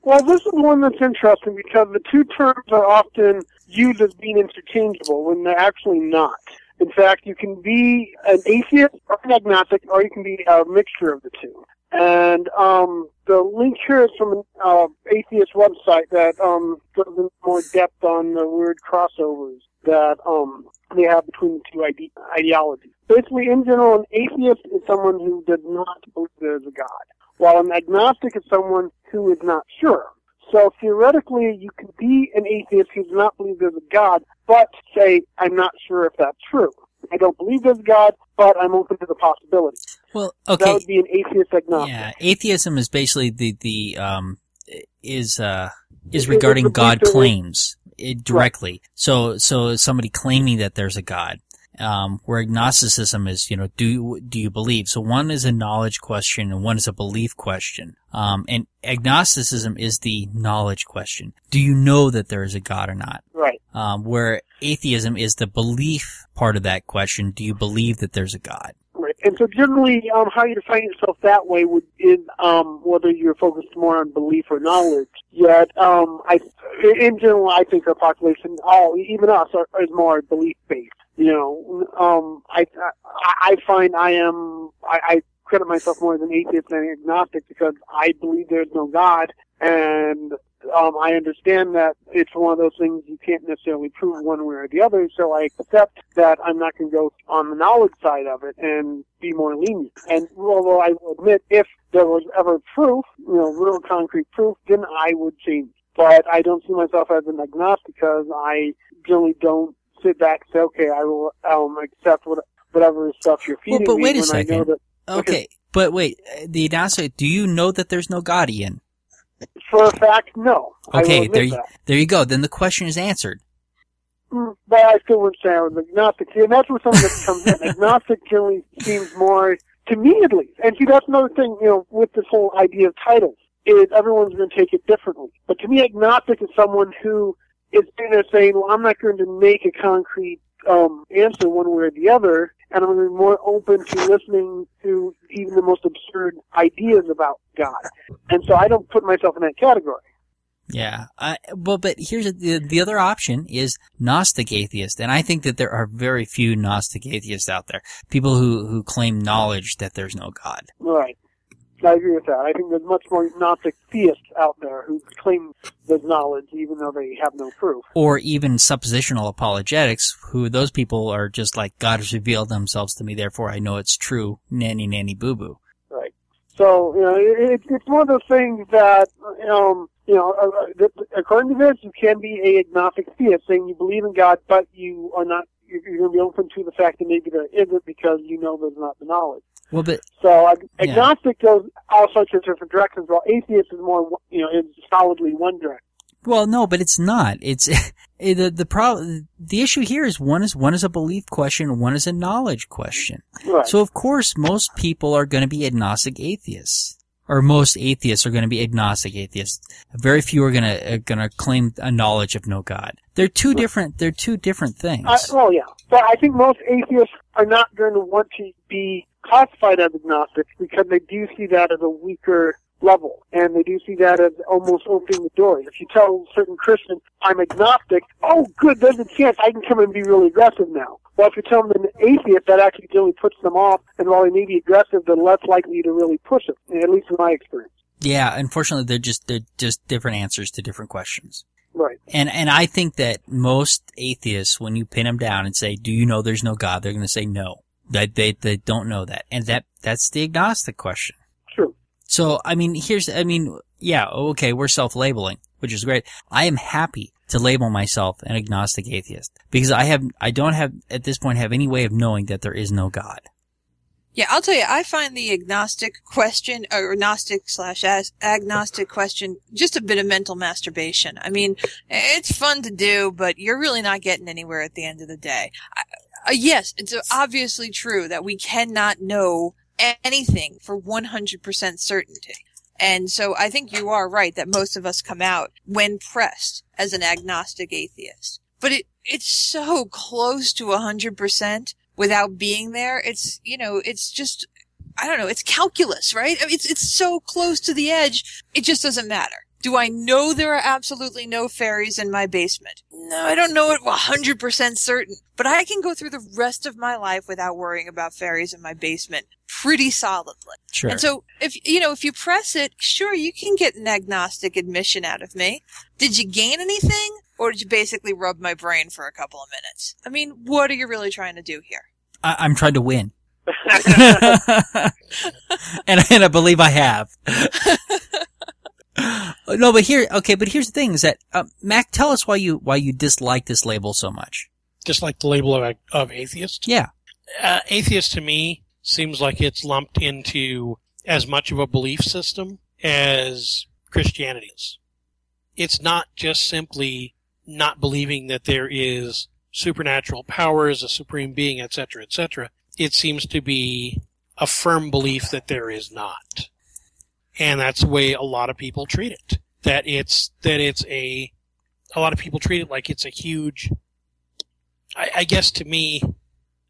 Well, this is one that's interesting because the two terms are often used as being interchangeable when they're actually not. In fact, you can be an atheist or an agnostic, or you can be a mixture of the two. And um, the link here is from an uh, atheist website that um, goes into more depth on the word crossovers. That um, they have between the two ide- ideologies. Basically, in general, an atheist is someone who does not believe there is a God, while an agnostic is someone who is not sure. So theoretically, you can be an atheist who does not believe there's a God, but say, I'm not sure if that's true. I don't believe there's a God, but I'm open to the possibility. Well, That okay. would be an atheist agnostic. Yeah, atheism is basically the the um is uh is regarding God claims it directly. So so somebody claiming that there's a God. Um, where agnosticism is, you know, do you, do you believe? So one is a knowledge question and one is a belief question. Um, and agnosticism is the knowledge question. Do you know that there is a God or not? Right. Um, where atheism is the belief part of that question. Do you believe that there's a God? Right. And so generally, um, how you define yourself that way would is um, whether you're focused more on belief or knowledge. Yet, um, I, in general, I think our population, all even us, are, is more belief based. You know, um, I, I I find I am I, I credit myself more as an atheist than an agnostic because I believe there's no God, and um, I understand that it's one of those things you can't necessarily prove one way or the other, so I accept that I'm not going to go on the knowledge side of it and be more lenient. And although I will admit, if there was ever proof, you know, real concrete proof, then I would change. But I don't see myself as an agnostic because I generally don't sit back and say, okay, I will um, accept what, whatever stuff you're feeding well, but me wait a I know second. that Okay, but wait, the agnostic, do you know that there's no God, Ian? for a fact, no. Okay, there you, that. there you go. Then the question is answered. Mm, But I still would say I was agnostic. See, and that's where some of this comes in. Agnostic generally seems more, to me at least. And see, that's another thing, you know, with this whole idea of titles, is everyone's going to take it differently. But to me, agnostic is someone who is sitting there saying, well, I'm not going to make a concrete um, answer one way or the other, and I'm going to be more open to listening to even the most absurd ideas about God. And so I don't put myself in that category. Yeah. I, well, but here's the, the other option is Gnostic atheist. And I think that there are very few Gnostic atheists out there. People who, who claim knowledge that there's no God. Right. I agree with that. I think there's much more Gnostic theists out there who claim there's knowledge even though they have no proof. Or even suppositional apologetics, who those people are just like, God has revealed themselves to me, therefore I know it's true. Nanny, nanny, boo boo. Right. So, you know, it, it's one of those things that, um, you know, uh, uh, according to this, you can be a agnostic theist, saying you believe in God, but you are not, you're going to be open to the fact that maybe there isn't because you know there's not the knowledge. Well, but So ag- Yeah. agnostic goes all sorts of different directions, while atheist is more, you know, is solidly one direction. Well, no, but it's not. It's eh, the the problem. The issue here is one is one is a belief question, one is a knowledge question. Right. So of course, most people are going to be agnostic atheists, or most atheists are going to be agnostic atheists. Very few are going to are eh, going to claim a knowledge of no God. They're two different. They're two different things. I, well, yeah, but I think most atheists are not going to want to be classified as agnostics because they do see that as a weaker level, and they do see that as almost opening the doors. If you tell certain Christians, "I'm agnostic," oh, good, there's a chance I can come and be really aggressive now. Well, if you tell them an atheist, that actually generally puts them off, and while they may be aggressive, they're less likely to really push it. At least in my experience. yeah, unfortunately, they're just they're just different answers to different questions. Right. And and I think that most atheists, when you pin them down and say, "Do you know there's no God?" they're going to say no. That they they don't know that, and that that's the agnostic question. True. So I mean, here's I mean, yeah, okay, we're self-labeling, which is great. I am happy to label myself an agnostic atheist because I have I don't have at this point have any way of knowing that there is no God. Yeah, I'll tell you, I find the agnostic question, or gnostic slash agnostic question, just a bit of mental masturbation. I mean, it's fun to do, but you're really not getting anywhere at the end of the day. Uh, yes, it's obviously true that we cannot know anything for 100% certainty. And so I think you are right that most of us come out when pressed as an agnostic atheist. But it, it's so close to 100% without being there. It's, you know, it's just, I don't know, it's calculus, right? I mean, it's, it's so close to the edge. It just doesn't matter. Do I know there are absolutely no fairies in my basement? No, I don't know it 100% certain, but I can go through the rest of my life without worrying about fairies in my basement pretty solidly. Sure. And so if you know if you press it, sure you can get an agnostic admission out of me. Did you gain anything, or did you basically rub my brain for a couple of minutes? I mean, what are you really trying to do here? I, I'm trying to win. and, and I believe I have. no, but here, okay, but here's the thing: is that uh, Mac, tell us why you why you dislike this label so much. Just like the label of, of atheist. Yeah, Uh, atheist to me seems like it's lumped into as much of a belief system as Christianity is. It's not just simply not believing that there is supernatural powers, a supreme being, etc., etc. It seems to be a firm belief that there is not. And that's the way a lot of people treat it. That it's, that it's a, a lot of people treat it like it's a huge, I, I guess to me,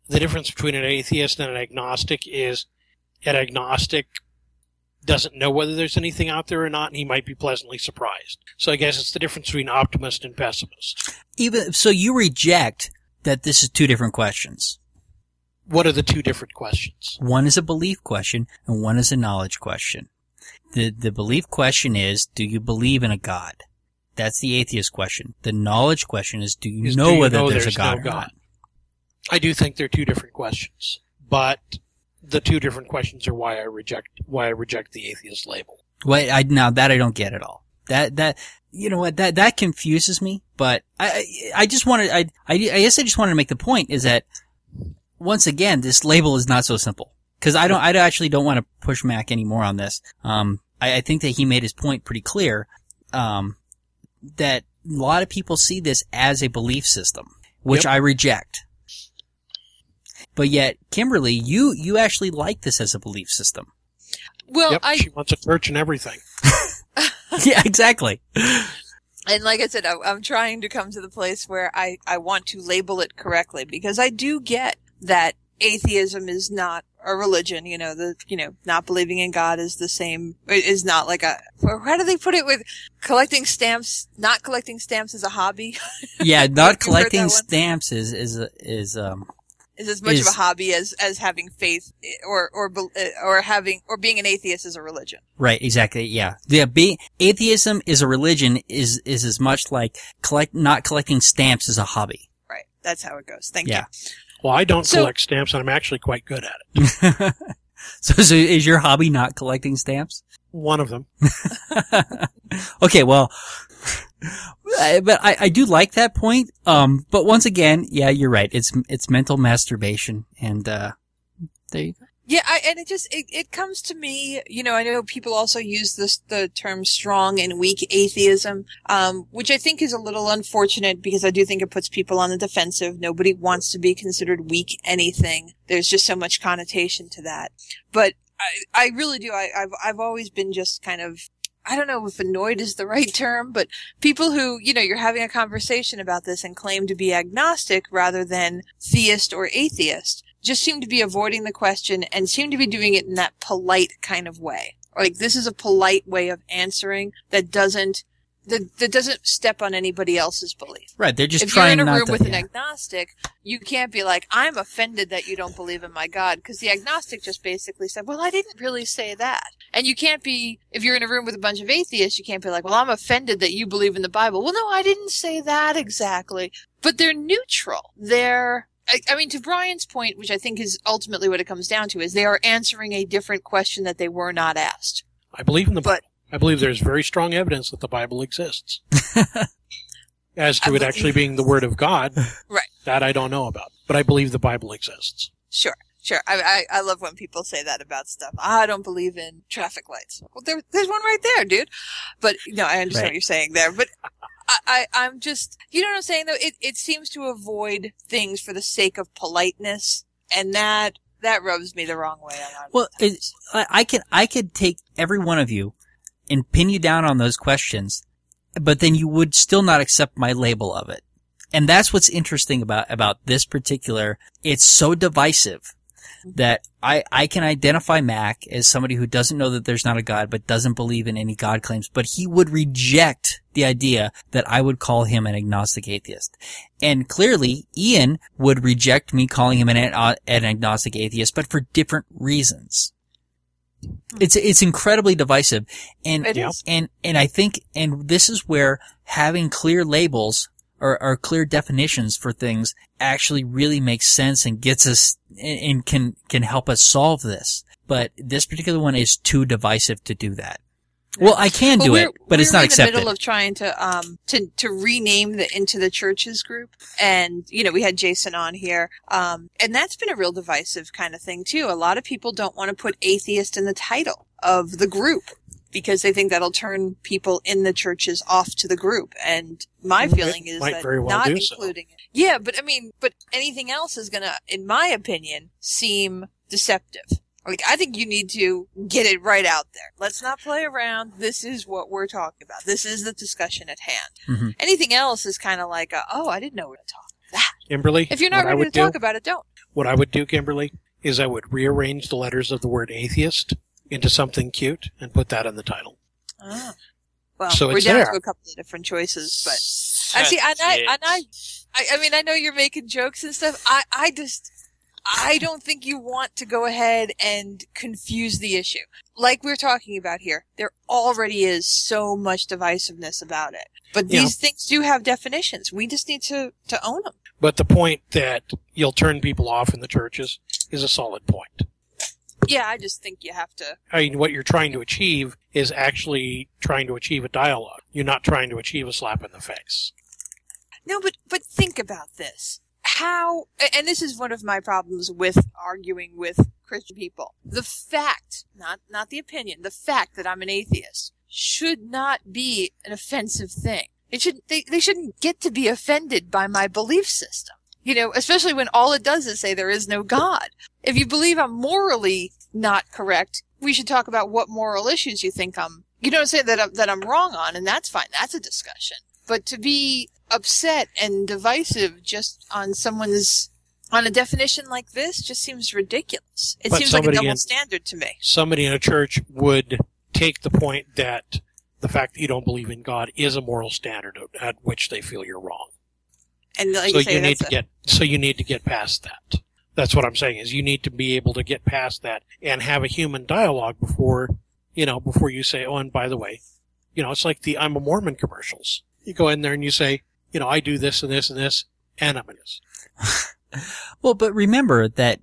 the difference between an atheist and an agnostic is an agnostic doesn't know whether there's anything out there or not, and he might be pleasantly surprised. So I guess it's the difference between optimist and pessimist. even so, you reject that this is two different questions. What are the two different questions? One is a belief question, and one is a knowledge question. The the belief question is, do you believe in a God? That's the atheist question. The knowledge question is, do you Is, know do you whether know there's, there's a God no or God? not? I do think they're two different questions, but the two different questions are why I reject why I reject the atheist label. Wait, I now that I don't get at all. That that you know what that that confuses me. But I I, I just wanted I, I I guess I just wanted to make the point is that once again this label is not so simple because I don't I actually don't want to push Mac anymore on this. Um, I, I think that he made his point pretty clear. Um, that a lot of people see this as a belief system, which Yep. I reject. But yet, Kimberly, you you actually like this as a belief system. Well, yep, I she wants a church and everything. yeah, exactly. and like I said, I, I'm trying to come to the place where I I want to label it correctly because I do get that atheism is not a religion. You know, the you know not believing in God is the same is not like a. How do they put it with collecting stamps? Not collecting stamps is a hobby. Yeah, not collecting stamps is is is um is as much of a hobby as as having faith or or or having or being an atheist is a religion. right exactly yeah yeah being atheism is a religion is is as much like collect not collecting stamps is a hobby. Right. That's how it goes. Thank you. Yeah. Well, I don't So- collect stamps, and I'm actually quite good at it. so so is your hobby not collecting stamps? One of them. okay, well, but I, I do like that point. Um, but once again, yeah, you're right. It's it's mental masturbation, and uh, there you go. Yeah, I, and it just it, it comes to me. You know, I know people also use this the term strong and weak atheism, um, which I think is a little unfortunate because I do think it puts people on the defensive. Nobody wants to be considered weak anything. There's just so much connotation to that. But I I really do. I, I've I've always been just kind of. I don't know if annoyed is the right term, but people who, you know, you're having a conversation about this and claim to be agnostic rather than theist or atheist just seem to be avoiding the question and seem to be doing it in that polite kind of way. Like this is a polite way of answering that doesn't that, that doesn't step on anybody else's belief. Right, they're just if you're trying in a room to. with an agnostic, you can't be like, "I'm offended that you don't believe in my God," because the agnostic just basically said, "Well, I didn't really say that." And you can't be if you're in a room with a bunch of atheists, you can't be like, "Well, I'm offended that you believe in the Bible." Well, no, I didn't say that exactly. But they're neutral. They're I, I mean, to Brian's point, which I think is ultimately what it comes down to, is they are answering a different question that they were not asked. I believe in the But- Bible. I believe there's very strong evidence that the Bible exists. As to I it be- actually being the Word of God, Right. that I don't know about. But I believe the Bible exists. Sure, sure. I, I, I love when people say that about stuff. I don't believe in traffic lights. Well, there, there's one right there, dude. But no, I understand Right. what you're saying there. But I, I, I'm just, you know what I'm saying though? It, it seems to avoid things for the sake of politeness, and that that rubs me the wrong way. a lot of Well, it. I, I could I could take every one of you and pin you down on those questions, but then you would still not accept my label of it. And that's what's interesting about about this particular. It's so divisive that I, I can identify Mac as somebody who doesn't know that there's not a God, but doesn't believe in any God claims, but he would reject the idea that I would call him an agnostic atheist. And clearly, Ian would reject me calling him an, uh, an agnostic atheist, but for different reasons. Hmm. It's, it's incredibly divisive. And, It is. and, and I think, and this is where having clear labels or, or clear definitions for things actually really makes sense and gets us and, and can can help us solve this. But this particular one is too divisive to do that. Well, I can Well, do it, but it's we're not in the middle of trying to um to to rename the into the churches group, and you know we had Jason on here, um, and that's been a real divisive kind of thing too. A lot of people don't want to put atheist in the title of the group because they think that'll turn people in the churches off to the group. And my feeling is that well not do so. including it. Yeah, but I mean, but anything else is gonna, in my opinion, seem deceptive. Like, I think you need to get it right out there. Let's not play around. This is what we're talking about. This is the discussion at hand. Mhm. Anything else is kind of like, a, oh, I didn't know we were going to talk about that. Kimberly, If you're not ready to do, talk about it, don't. what I would do, Kimberly, is I would rearrange the letters of the word atheist into something cute and put that in the title. Ah. Well, So we're it's down there. to a couple of different choices, but I see, and I, and I, I, I mean, I know you're making jokes and stuff. I, I just, I don't think you want to go ahead and confuse the issue. Like we're talking about here, there already is so much divisiveness about it. But Yeah. these things do have definitions. We just need to, to own them. But the point that you'll turn people off in the churches is a solid point. Yeah, I just think you have to. I mean, what you're trying to achieve is actually trying to achieve a dialogue. You're not trying to achieve a slap in the face. No, but but think about this. How and this is one of my problems with arguing with Christian people. The fact, not not the opinion, the fact that I'm an atheist should not be an offensive thing. It should they, they shouldn't get to be offended by my belief system. You know, especially when all it does is say there is no God. If you believe I'm morally not correct, we should talk about what moral issues you think I'm you don't say that I'm, that I'm wrong on, and that's fine. That's a discussion. But to be upset and divisive just on someone's on a definition like this just seems ridiculous. It But seems like a double in- standard to me. Somebody in a church would take the point that the fact that you don't believe in God is a moral standard at which they feel you're wrong. And like so you say, you need to a, get so you need to get past that. That's what I'm saying is you need to be able to get past that and have a human dialogue before you know before you say oh and by the way you know it's like the I'm a Mormon commercials. You go in there and you say you know I do this and this and this and I'm this. Well, but remember that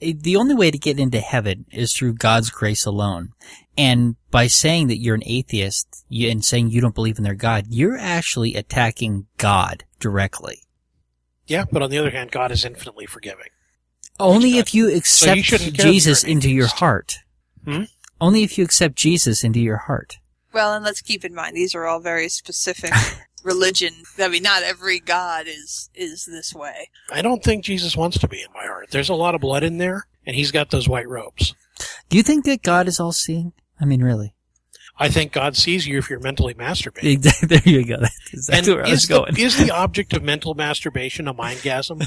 the only way to get into heaven is through God's grace alone. And by saying that you're an atheist and saying you don't believe in their God, you're actually attacking God directly. Yeah, but on the other hand, God is infinitely forgiving. Only if you accept shouldn't care if Jesus into your heart. Hmm? Only if you accept Jesus into your heart. well, and let's keep in mind these are all very specific religion. I mean, not every God is is this way. I don't think Jesus wants to be in my heart. There's a lot of blood in there, and he's got those white robes. Do you think that God is all seeing? I mean, really? I think God sees you if you're mentally masturbating. Exactly. There you go. That's exactly and where I was is, the, going. is the object of mental masturbation a mindgasm?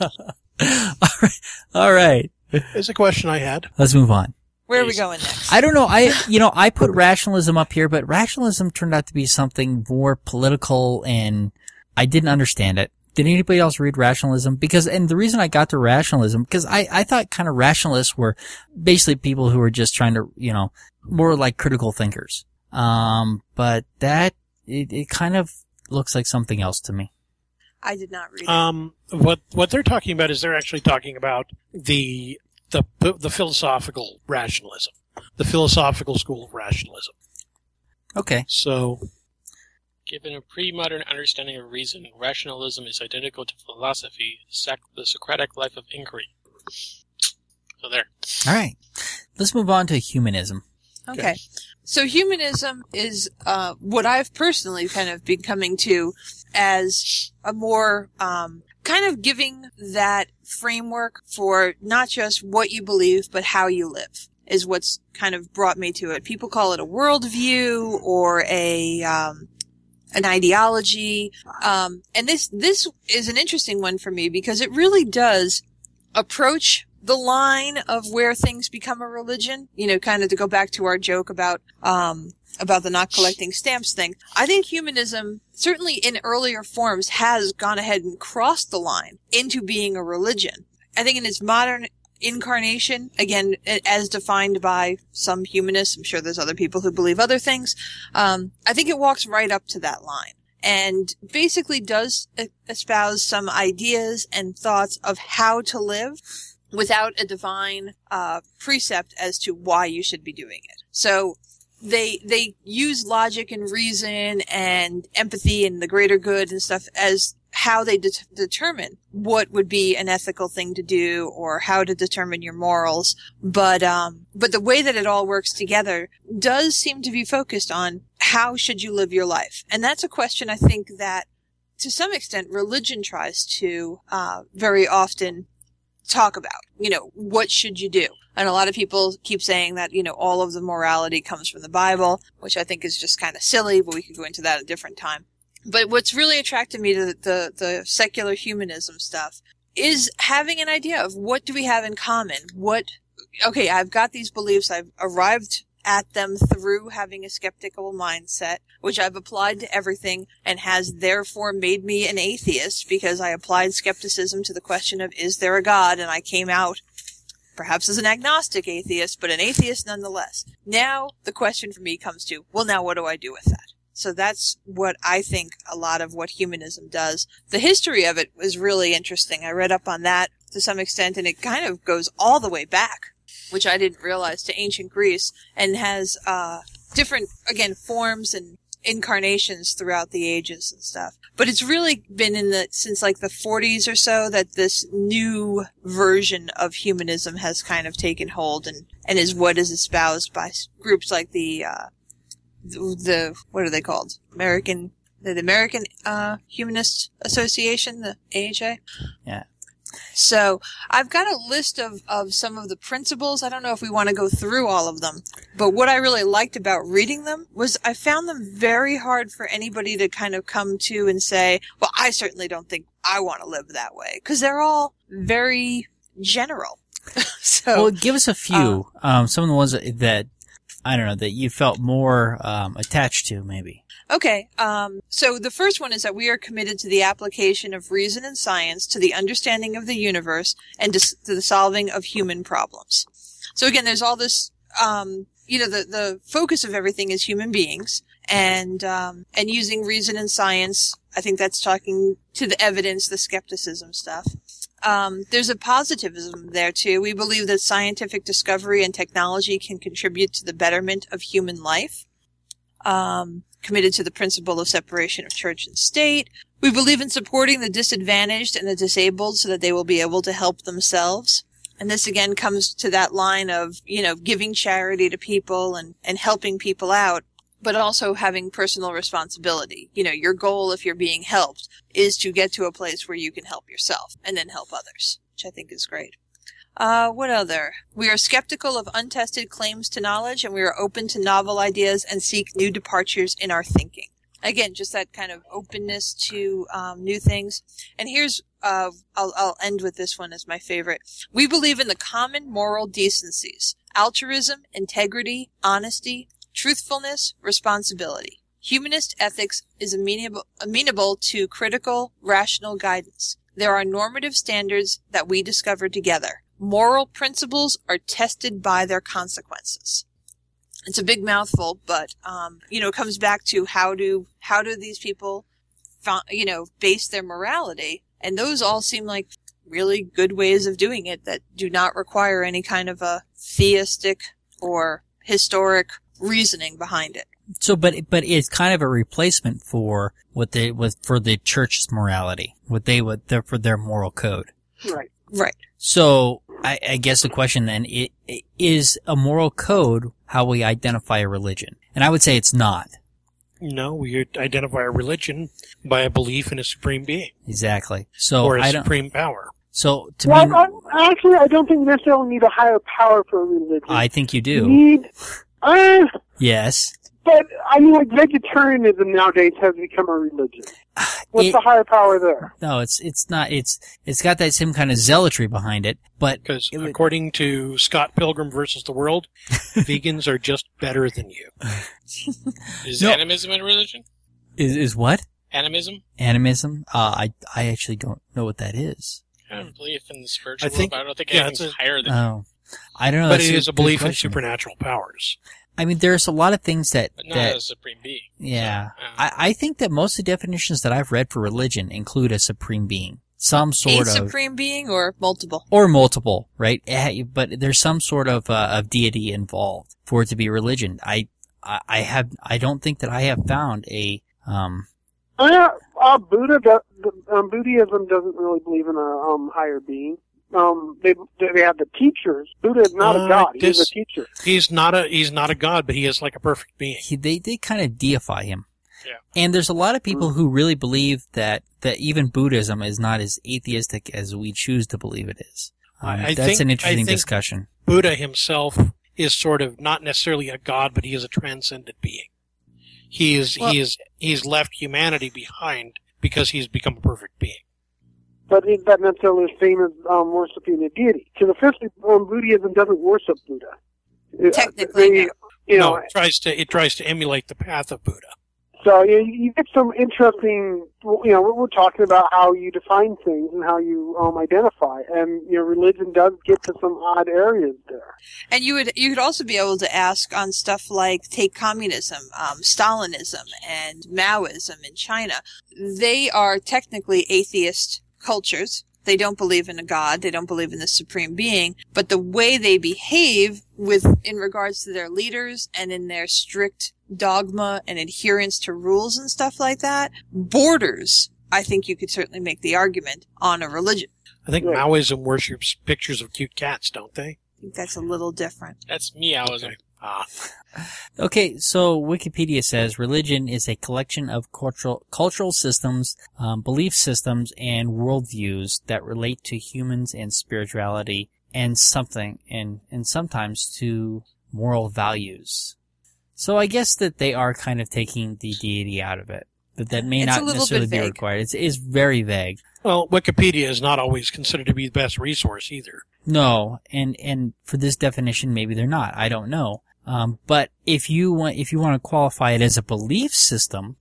all right. All right. is a question I had. Let's move on. Where are we going next? I don't know. I, you know, I put rationalism up here, but rationalism turned out to be something more political and I didn't understand it. Did anybody else read rationalism? Because, and the reason I got to rationalism, because I, I thought kind of rationalists were basically people who were just trying to, you know, more like critical thinkers. Um, but that, it, it kind of looks like something else to me. I did not read it. Um, what what they're talking about is they're actually talking about the the the philosophical rationalism, the philosophical school of rationalism. Okay. So Given a pre-modern understanding of reason, rationalism is identical to philosophy, sac- the Socratic life of inquiry. So there. All right. Let's move on to humanism. Okay. So humanism is uh, what I've personally kind of been coming to as a more um, kind of giving that framework for not just what you believe, but how you live is what's kind of brought me to it. People call it a worldview or a um, an ideology, um, and this this is an interesting one for me because it really does approach the line of where things become a religion, you know, kind of to go back to our joke about, um, about the not collecting stamps thing. I think humanism, certainly in earlier forms, has gone ahead and crossed the line into being a religion. I think in its modern incarnation, again, as defined by some humanists, I'm sure there's other people who believe other things, um, I think it walks right up to that line and basically does espouse some ideas and thoughts of how to live without a divine uh, precept as to why you should be doing it. So they they use logic and reason and empathy and the greater good and stuff as how they de- determine what would be an ethical thing to do or how to determine your morals. But, um, but the way that it all works together does seem to be focused on how should you live your life? And that's a question I think that to some extent religion tries to, uh, very often talk about. You know, what should you do? And a lot of people keep saying that, you know, all of the morality comes from the Bible, which I think is just kind of silly, but we could go into that at a different time. But what's really attracted me to the, the, the secular humanism stuff is having an idea of what do we have in common? What, okay, I've got these beliefs. I've arrived at them through having a skeptical mindset, which I've applied to everything and has therefore made me an atheist because I applied skepticism to the question of is there a God? And I came out perhaps as an agnostic atheist, but an atheist nonetheless. Now the question for me comes to, well, now what do I do with that? So that's what I think a lot of what humanism does. The history of it was really interesting. I read up on that to some extent and it kind of goes all the way back, which I didn't realize to ancient Greece and has, uh, different, again, forms and incarnations throughout the ages and stuff. But it's really been in the, since like the 40s or so that this new version of humanism has kind of taken hold and, and is what is espoused by groups like the, uh, the what are they called? American the American uh, Humanist Association, the AHA. Yeah. So I've got a list of, of some of the principles. I don't know if we want to go through all of them, but what I really liked about reading them was I found them very hard for anybody to kind of come to and say, well, I certainly don't think I want to live that way. Cause they're all very general. so. Well, give us a few. Uh, um, some of the ones that I don't know, that you felt more um, attached to, maybe? Okay. Um, so the first one is that we are committed to the application of reason and science to the understanding of the universe and to, to the solving of human problems. So again, there's all this, um, you know, the, the focus of everything is human beings and, um, and using reason and science. I think that's talking to the evidence, the skepticism stuff. Um, there's a positivism there too. We believe that scientific discovery and technology can contribute to the betterment of human life. Um, committed to the principle of separation of church and state. We believe in supporting the disadvantaged and the disabled so that they will be able to help themselves. And this again comes to that line of, you know, giving charity to people and, and helping people out but also having personal responsibility. You know, your goal if you're being helped is to get to a place where you can help yourself and then help others, which I think is great. Uh, what other? We are skeptical of untested claims to knowledge and we are open to novel ideas and seek new departures in our thinking. Again, just that kind of openness to um, new things. And here's, uh, I'll, I'll end with this one as my favorite. We believe in the common moral decencies, altruism, integrity, honesty, truthfulness, responsibility. Humanist ethics is amenable, amenable to critical, rational guidance. There are normative standards that we discover together. Moral principles are tested by their consequences. It's a big mouthful, but um, you know, it comes back to how do how do these people, you know, base their morality, and those all seem like really good ways of doing it that do not require any kind of a theistic or historic reasoning behind it. So, but but it's kind of a replacement for what they was for the church's morality, what they would their, for their moral code. Right. Right. So, I, I guess the question then it, it is a moral code how we identify a religion, and I would say it's not. No, we identify a religion by a belief in a supreme being. Exactly. So or a I supreme power. So to Well, me, I, actually, I don't think you necessarily need a higher power for a religion. I think you You do. need, uh, Yes. but I mean, like vegetarianism nowadays has become a religion. What's It- the higher power there? No, it's it's not. It's it's got that same kind of zealotry behind it, but Because it would- according to Scott Pilgrim versus the World, vegans are just better than you. Is No. animism a religion? is is what Animism? animism? Uh, I I actually don't know what that is. Kind of belief in the spiritual I think- world. but I don't think yeah, anything's it's a- higher than Oh, I don't know. but it is a good belief in supernatural powers. I mean, there's a lot of things that but not that a supreme being. yeah. So, uh, I I think that most of the definitions that I've read for religion include a supreme being, some A sort of A supreme being or multiple? or multiple, right? Eh, But there's some sort of uh, of deity involved for it to be religion. I, I I have I don't think that I have found a um Uh, uh, Buddha, um, Buddhism doesn't really believe in a um, higher being. Um, they they have the teachers. Buddha is not Uh, a god; he's a teacher. He's not a he's not a god, but he is like a perfect being. he, they they kind of deify him. Yeah. And there's a lot of people who really believe that that even Buddhism is not as atheistic as we choose to believe it is. Um, I- I that's think- an I interesting think- discussion. Buddha himself is sort of not necessarily a god, but he is a transcendent being. He is Well- he is he's left humanity behind because he's become a perfect being. But is that necessarily the same as um, worshiping a deity? Because officially, um, Buddhism doesn't worship Buddha. Uh, Technically, they- no. you no, know, it tries to it tries to emulate the path of Buddha. So you, you get some interesting, you know, we're, we're talking about how you define things and how you um, identify, and you know, religion does get to some odd areas there. And you would you could also be able to ask on stuff like take communism, um, Stalinism, and Maoism in China. They are technically atheist cultures. They don't believe in a god. They don't believe in the supreme being. But the way they behave with in regards to their leaders and in their strict dogma and adherence to rules and stuff like that borders. I think you could certainly make the argument on a religion. I think Right. Maoism worships pictures of cute cats, don't they? I think that's a little different. That's meowism. Ah, Okay, so Wikipedia says religion is a collection of cultural cultural systems, um, belief systems, and worldviews that relate to humans and spirituality, and something, and and sometimes to moral values. So I guess that they are kind of taking the deity out of it. That that may It's not necessarily be required. It's is very vague. well, Wikipedia is not always considered to be the best resource either. No, and and for this definition, maybe they're not. I don't know. Um, but if you want, if you want to qualify it as a belief system,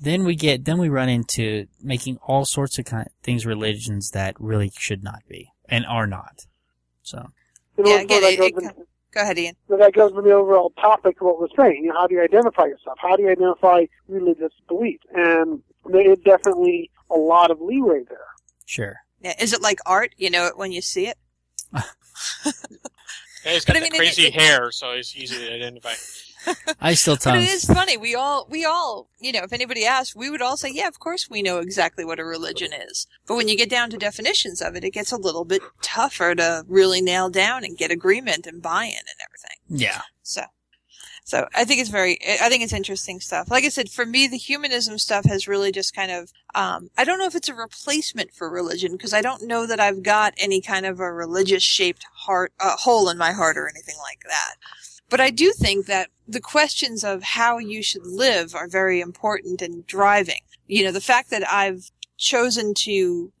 then we get, then we run into making all sorts of kind things religions that really should not be and are not. So Yeah, so again, that it- it Go ahead, Ian. So that goes to the overall topic of what we're saying. You know, how do you identify yourself? How do you identify religious belief? And there is definitely a lot of leeway there. sure. Yeah, is it like art? You know it when you see it. Yeah, he's But got I mean, crazy it- hair, so he's easy to identify. I still tell. But tell it is funny. We all, we all, you know, if anybody asked, we would all say, yeah, of course we know exactly what a religion is. But when you get down to definitions of it, it gets a little bit tougher to really nail down and get agreement and buy-in and everything. yeah. So, so I think it's very, I think it's interesting stuff. Like I said, for me, the humanism stuff has really just kind of, um, I don't know if it's a replacement for religion because I don't know that I've got any kind of a religious shaped heart, uh, hole in my heart or anything like that. But I do think that the questions of how you should live are very important and driving. You know, the fact that I've chosen to,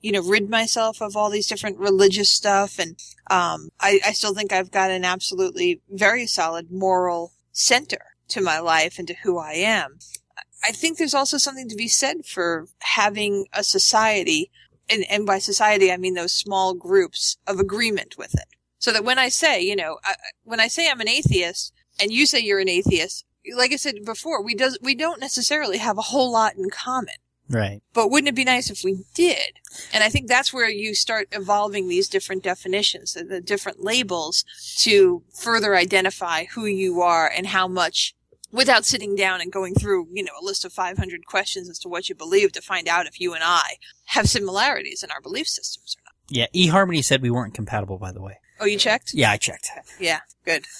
you know, rid myself of all these different religious stuff and um, I, I still think I've got an absolutely very solid moral center to my life and to who I am. I think there's also something to be said for having a society, and, and by society I mean those small groups of agreement with it. So that when I say, you know, I, when I say I'm an atheist and you say you're an atheist, like I said before, we does we don't necessarily have a whole lot in common. Right. But wouldn't it be nice if we did? And I think that's where you start evolving these different definitions, the- the different labels to further identify who you are and how much without sitting down and going through, you know, a list of 500 questions as to what you believe to find out if you and I have similarities in our belief systems or not. Yeah. eHarmony said we weren't compatible, by the way. Oh, you checked? Yeah, I checked. Yeah, good.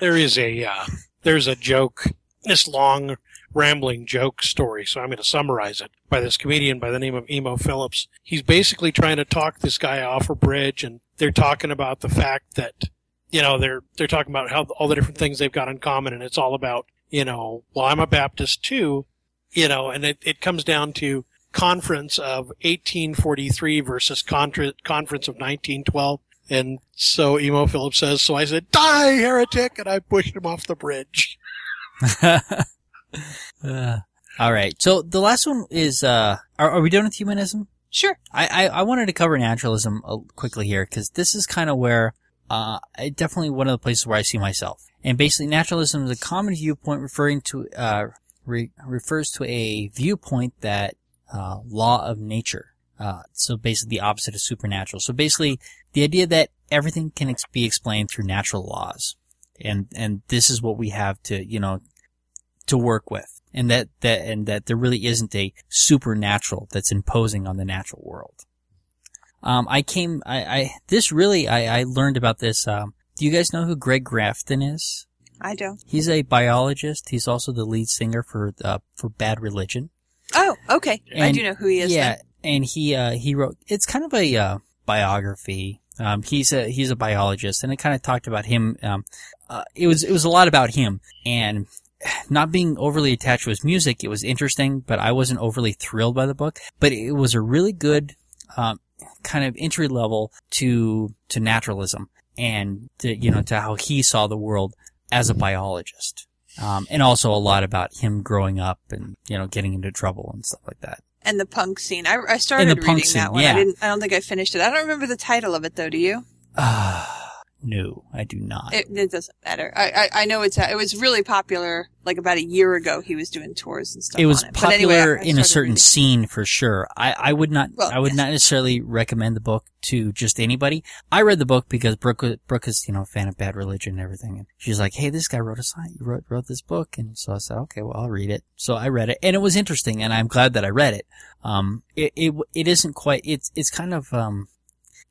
There is a uh, there's a joke, this long rambling joke story. So I'm going to summarize it by this comedian by the name of Emo Philips. He's basically trying to talk this guy off a bridge, and they're talking about the fact that you know they're they're talking about how all the different things they've got in common, and it's all about you know, well, I'm a Baptist too, you know, and it, it comes down to conference of 1843 versus contra- conference of 1912. And so Emo Philips says, so I said, die, heretic, and I pushed him off the bridge. Uh, all right. So the last one is, uh, are, are we done with humanism? Sure. I, I, I wanted to cover naturalism uh, quickly here because this is kind of where, uh, definitely one of the places where I see myself. And basically naturalism is a common viewpoint referring to, uh, re- refers to a viewpoint that, uh, law of nature. Uh, so basically the opposite of supernatural. So basically the idea that everything can ex- be explained through natural laws. And, and this is what we have to, you know, to work with. And that, that, and that there really isn't a supernatural that's imposing on the natural world. Um, I came, I, I, this really, I, I learned about this, um, do you guys know who Greg Graffin is? I don't. He's a biologist. He's also the lead singer for, uh, for Bad Religion. Oh, okay. I do know who he is. Yeah, then. and he uh, he wrote. It's kind of a uh, biography. Um, he's a he's a biologist, and it kind of talked about him. Um, uh, it was it was a lot about him, and not being overly attached to his music. It was interesting, but I wasn't overly thrilled by the book. But it was a really good um, kind of entry level to to naturalism, and to, you know to how he saw the world as a biologist. Um, and also a lot about him growing up and, you know, getting into trouble and stuff like that. And the punk scene. I, I started And the punk reading scene, that one. yeah. I didn't. I don't think I finished it. I don't remember the title of it though. Do you? no, I do not. It, it doesn't matter. I, I I know it's a, it was really popular like about a year ago. He was doing tours and stuff. it was it. Anyway, popular I in a certain reading. scene for sure. I, I would not, Well, I would yes. not necessarily recommend the book to just anybody. I read the book because Brooke, Brooke is, you know, a fan of Bad Religion and everything. And she's like, hey, this guy wrote a sign, wrote, wrote this book. And so I said, okay, well, I'll read it. So I read it and it was interesting and I'm glad that I read it. Um, it, it, it isn't quite, it's, it's kind of, um,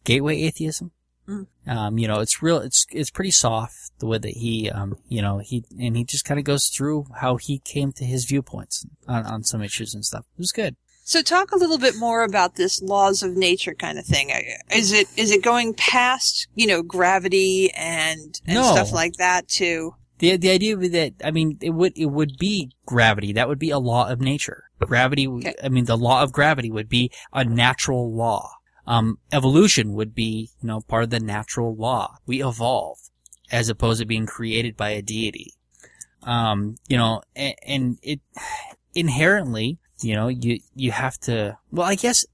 gateway atheism. Mm. Um, you know, it's real, it's, it's pretty soft the way that he, um, you know, he, and he just kind of goes through how he came to his viewpoints on, on some issues and stuff. It was good. So talk a little bit more about this laws of nature kind of thing. Is it is it going past you know gravity and and No. stuff like that to The, the idea would be that, I mean, it would, it would be gravity. That would be a law of nature. Gravity, Okay. I mean, the law of gravity would be a natural law. Um, evolution would be, you know, part of the natural law. We evolve as opposed to being created by a deity. Um, you know, and, and it inherently, you know, you, you have to, well, I guess,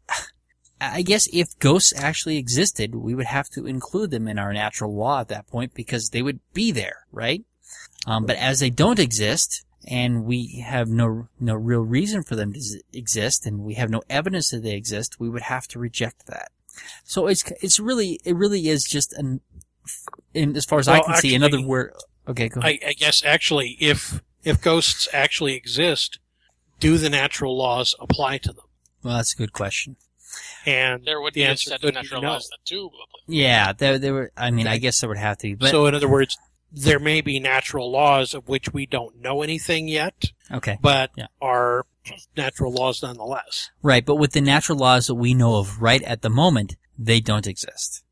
I guess if ghosts actually existed, we would have to include them in our natural law at that point because they would be there, right? Um, but as they don't exist, and we have no no real reason for them to exist, and we have no evidence that they exist, we would have to reject that. So it's it's really it really is just an, in, as far as I Well, can see, another word. Okay, go ahead. I, I guess actually, if if ghosts actually exist, do the natural laws apply to them? well, that's a good question. And There would the be a answer set of be natural no. laws that do apply. Yeah, there there were. I mean, I guess there would have to be, but so, in other words, there may be natural laws of which we don't know anything yet, okay, but Yeah. are natural laws nonetheless. right. But with the natural laws that we know of right at the moment, they don't exist.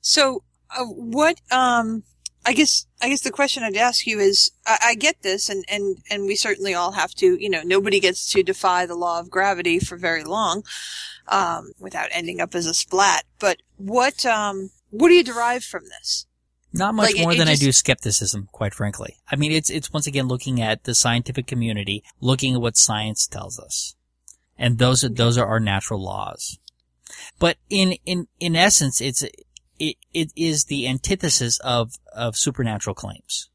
So, uh, what? Um, I guess I guess the question I'd ask you is: I, I get this, and and and we certainly all have to. You know, nobody gets to defy the law of gravity for very long, um, without ending up as a splat. But what? Um, what do you derive from this? Not much Like, more it than just- I do skepticism, quite frankly. I mean, it's it's once again looking at the scientific community, looking at what science tells us, and those are those are our natural laws. But in in in essence, it's it it is the antithesis of of supernatural claims.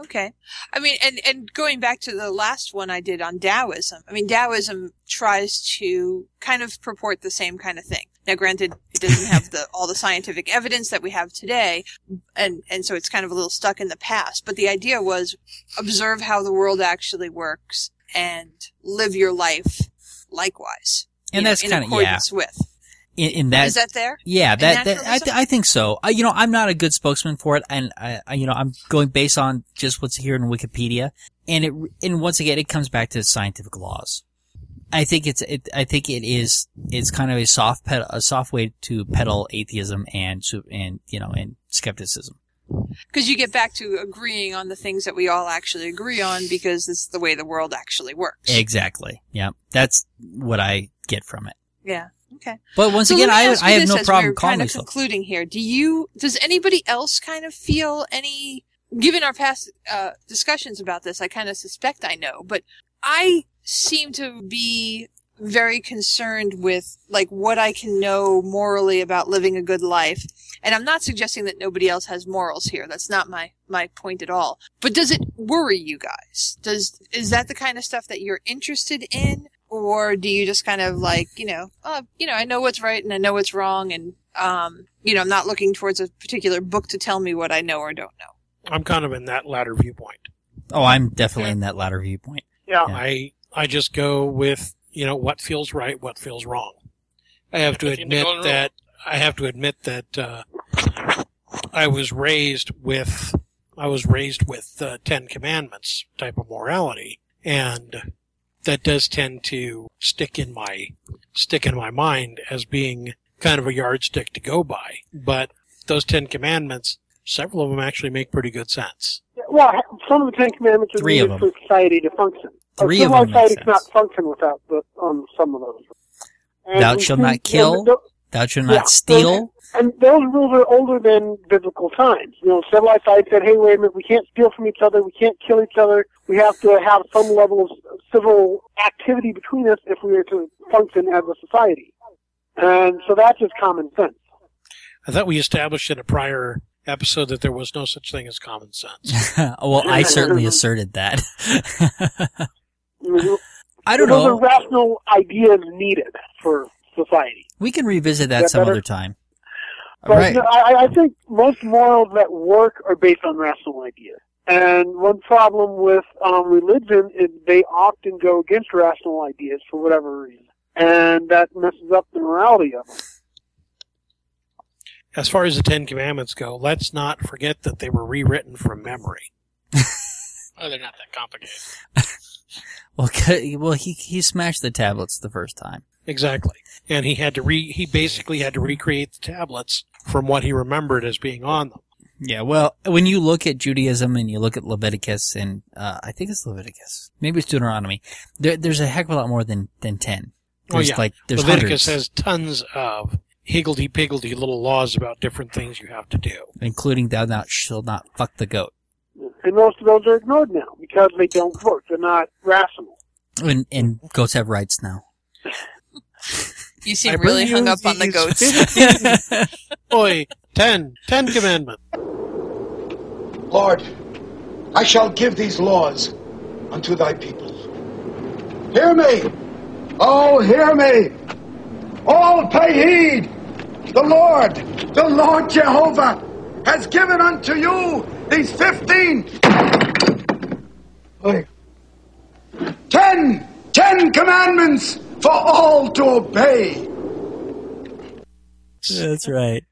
Okay. I mean, and, and going back to the last one I did on Taoism, I mean, Taoism tries to kind of purport the same kind of thing. Now, granted, it doesn't have the, all the scientific evidence that we have today, and, and so it's kind of a little stuck in the past, but the idea was observe how the world actually works and live your life likewise. And that's in kind of yeah. with. In, in that Is that there? Yeah, that, that I, th- I think so. I, you know, I'm not a good spokesman for it, and I, I, you know, I'm going based on just what's here in Wikipedia, and it, and once again, it comes back to scientific laws. I think it's, it, I think it is, it's kind of a soft ped- a soft way to peddle atheism and, and, you know, and skepticism. Because you get back to agreeing on the things that we all actually agree on because it's the way the world actually works. Exactly. Yeah. That's what I get from it. Yeah. Okay. But once So again, I, I have no problem calling kind of myself. concluding here. Do you? Does anybody else kind of feel any? Given our past uh, discussions about this, I kind of suspect I know, but I seem to be very concerned with like what I can know morally about living a good life. And I'm not suggesting that nobody else has morals here. That's not my my point at all. But does it worry you guys? Does is that the kind of stuff that you're interested in? Or do you just kind of like, you know, oh, you know, I know what's right and I know what's wrong and um, you know, I'm not looking towards a particular book to tell me what I know or don't know. I'm kind of in that latter viewpoint. Oh, I'm definitely in that latter viewpoint. Yeah. Yeah. I I just go with you know what feels right, what feels wrong. I have to I think the admit golden that I have to admit that uh, I was raised with I was raised with uh, Ten Commandments type of morality, and that does tend to stick in my stick in my mind as being kind of a yardstick to go by. But those Ten Commandments, several of them actually make pretty good sense. Well, some of the Ten Commandments are Three of needed for society to function. A Three of them make society cannot sense. function without the, um, some of those. And Thou shalt not kill. and Thou shalt Yeah. not steal. And those rules are older than biblical times. You know, civilized society said, hey, wait a minute, we can't steal from each other, we can't kill each other, we have to have some level of civil activity between us if we are to function as a society. And so that's just common sense. I thought we established in a prior episode that there was no such thing as common sense. well, I certainly asserted that. You know, I don't those are rational ideas needed for society. We can revisit that Is that some better? other time. But Right. no, I, I think most morals that work are based on rational ideas. And one problem with um, religion is they often go against rational ideas for whatever reason. And that messes up the morality of them. As far as the Ten Commandments go, let's not forget that they were rewritten from memory. Oh, they're not that complicated. Well, well, he he smashed the tablets the first time. Exactly. And he had to re, he basically had to recreate the tablets from what he remembered as being on them. Yeah, well, when you look at Judaism and you look at Leviticus and uh, I think it's Leviticus, maybe it's Deuteronomy. There, there's a heck of a lot more than than ten. Oh, yeah. like there's Leviticus hundreds, has tons of higgledy-piggledy little laws about different things you have to do. including thou not shall not fuck the goat. And most of those are ignored now because they don't work. They're not rational. And, and goats have rights now. You seem I really hung up on the goats. 15 Oi, ten, ten commandments. Lord, I shall give these laws unto thy people. Hear me! Oh, hear me! All pay heed! The Lord, the Lord Jehovah, has given unto you these fifteen. Wait. Ten, ten commandments for all to obey. That's right.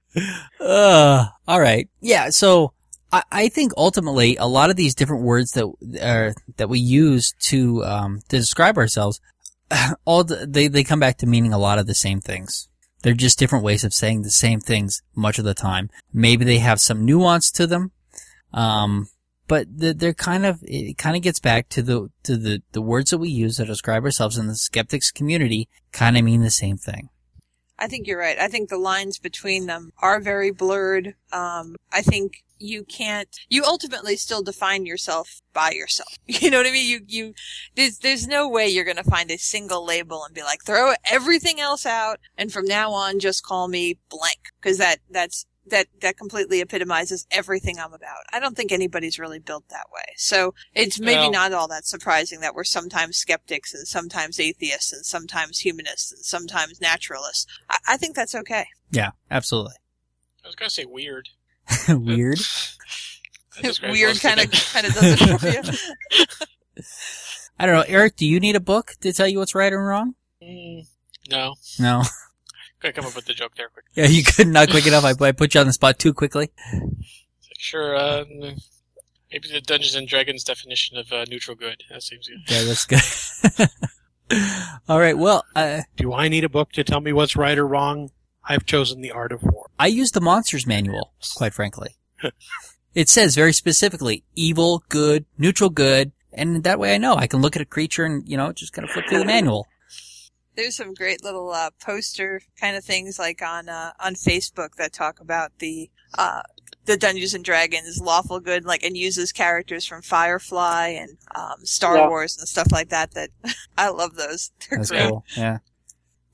Uh, all right. Yeah. So I, I think ultimately a lot of these different words that are, that we use to, um, to describe ourselves, all the, they, they come back to meaning a lot of the same things. They're just different ways of saying the same things much of the time. Maybe they have some nuance to them. Um, but they're, they're kind of, it kind of gets back to the, to the, the words that we use to describe ourselves in the skeptics community kind of mean the same thing. I think you're right. I think the lines between them are very blurred. Um, I think you can't, you ultimately still define yourself by yourself. You know what I mean? You, you, there's, there's no way you're going to find a single label and be like, throw everything else out and from now on just call me blank. Cause that, that's, that, that completely epitomizes everything I'm about. I don't think anybody's really built that way. So it's maybe Well- not all that surprising that we're sometimes skeptics and sometimes atheists and sometimes humanists and sometimes naturalists. I, I think that's okay. Yeah, absolutely. I was gonna say weird. Weird. Weird kind of kind of does it for you. I don't know, Eric. Do you need a book to tell you what's right and wrong? Mm, no, No. Gotta come up with the joke there quick. Yeah, you could not quick enough. I, I put you on the spot too quickly. Sure, uh, maybe the Dungeons and Dragons definition of uh, neutral good. That seems good. Yeah, that's good. All right. Well, uh, Do I need a book to tell me what's right or wrong? I've chosen the art of war. I use the Monsters Manual, quite frankly. It says very specifically evil, good, neutral good, and that way I know I can look at a creature and you know just kind of flip through the manual. There's some great little uh, poster kind of things like on uh, on Facebook that talk about the uh, the Dungeons and Dragons lawful good, like and uses characters from Firefly and um, Star Yeah. Wars and stuff like that. That I love those. They're That's great. cool. Yeah.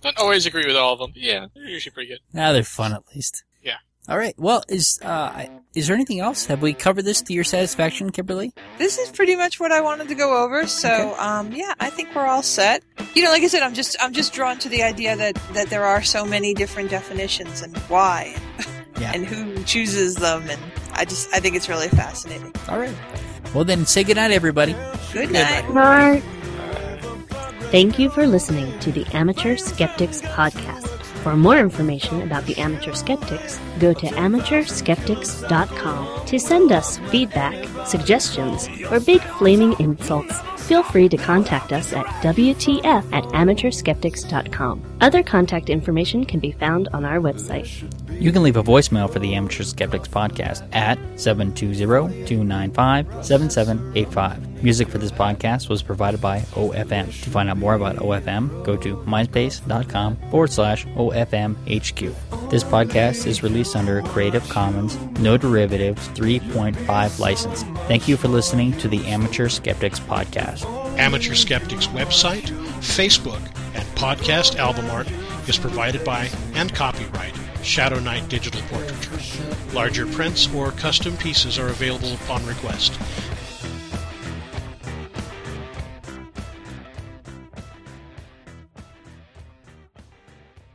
Don't always agree with all of them. but Yeah, they're usually pretty good. Yeah, they're fun at least. Yeah. All right. Well, is uh, is there anything else? Have we covered this to your satisfaction, Kimberly? This is pretty much what I wanted to go over. So, um, yeah, I think we're all set. You know, like I said, I'm just I'm just drawn to the idea that that there are so many different definitions and why, Yeah. and who chooses them, and I just I think it's really fascinating. All right. Well, then say goodnight, everybody. Good night. Night. Thank you for listening to the Amateur Skeptics Podcast. For more information about the Amateur Skeptics, go to amateurskeptics.com. To send us feedback, suggestions, or big flaming insults, feel free to contact us at WTF at amateurskeptics.com. Other contact information can be found on our website. You can leave a voicemail for the Amateur Skeptics podcast at 720-295-7785. Music for this podcast was provided by OFM. To find out more about OFM, go to myspace.com forward slash OFMHQ. This podcast is released under a Creative Commons, no derivatives 3.5 license. Thank you for listening to the Amateur Skeptics podcast. Amateur Skeptics website, Facebook, and podcast album art is provided by and copyright Shadow Knight Digital Portraiture. Larger prints or custom pieces are available upon request.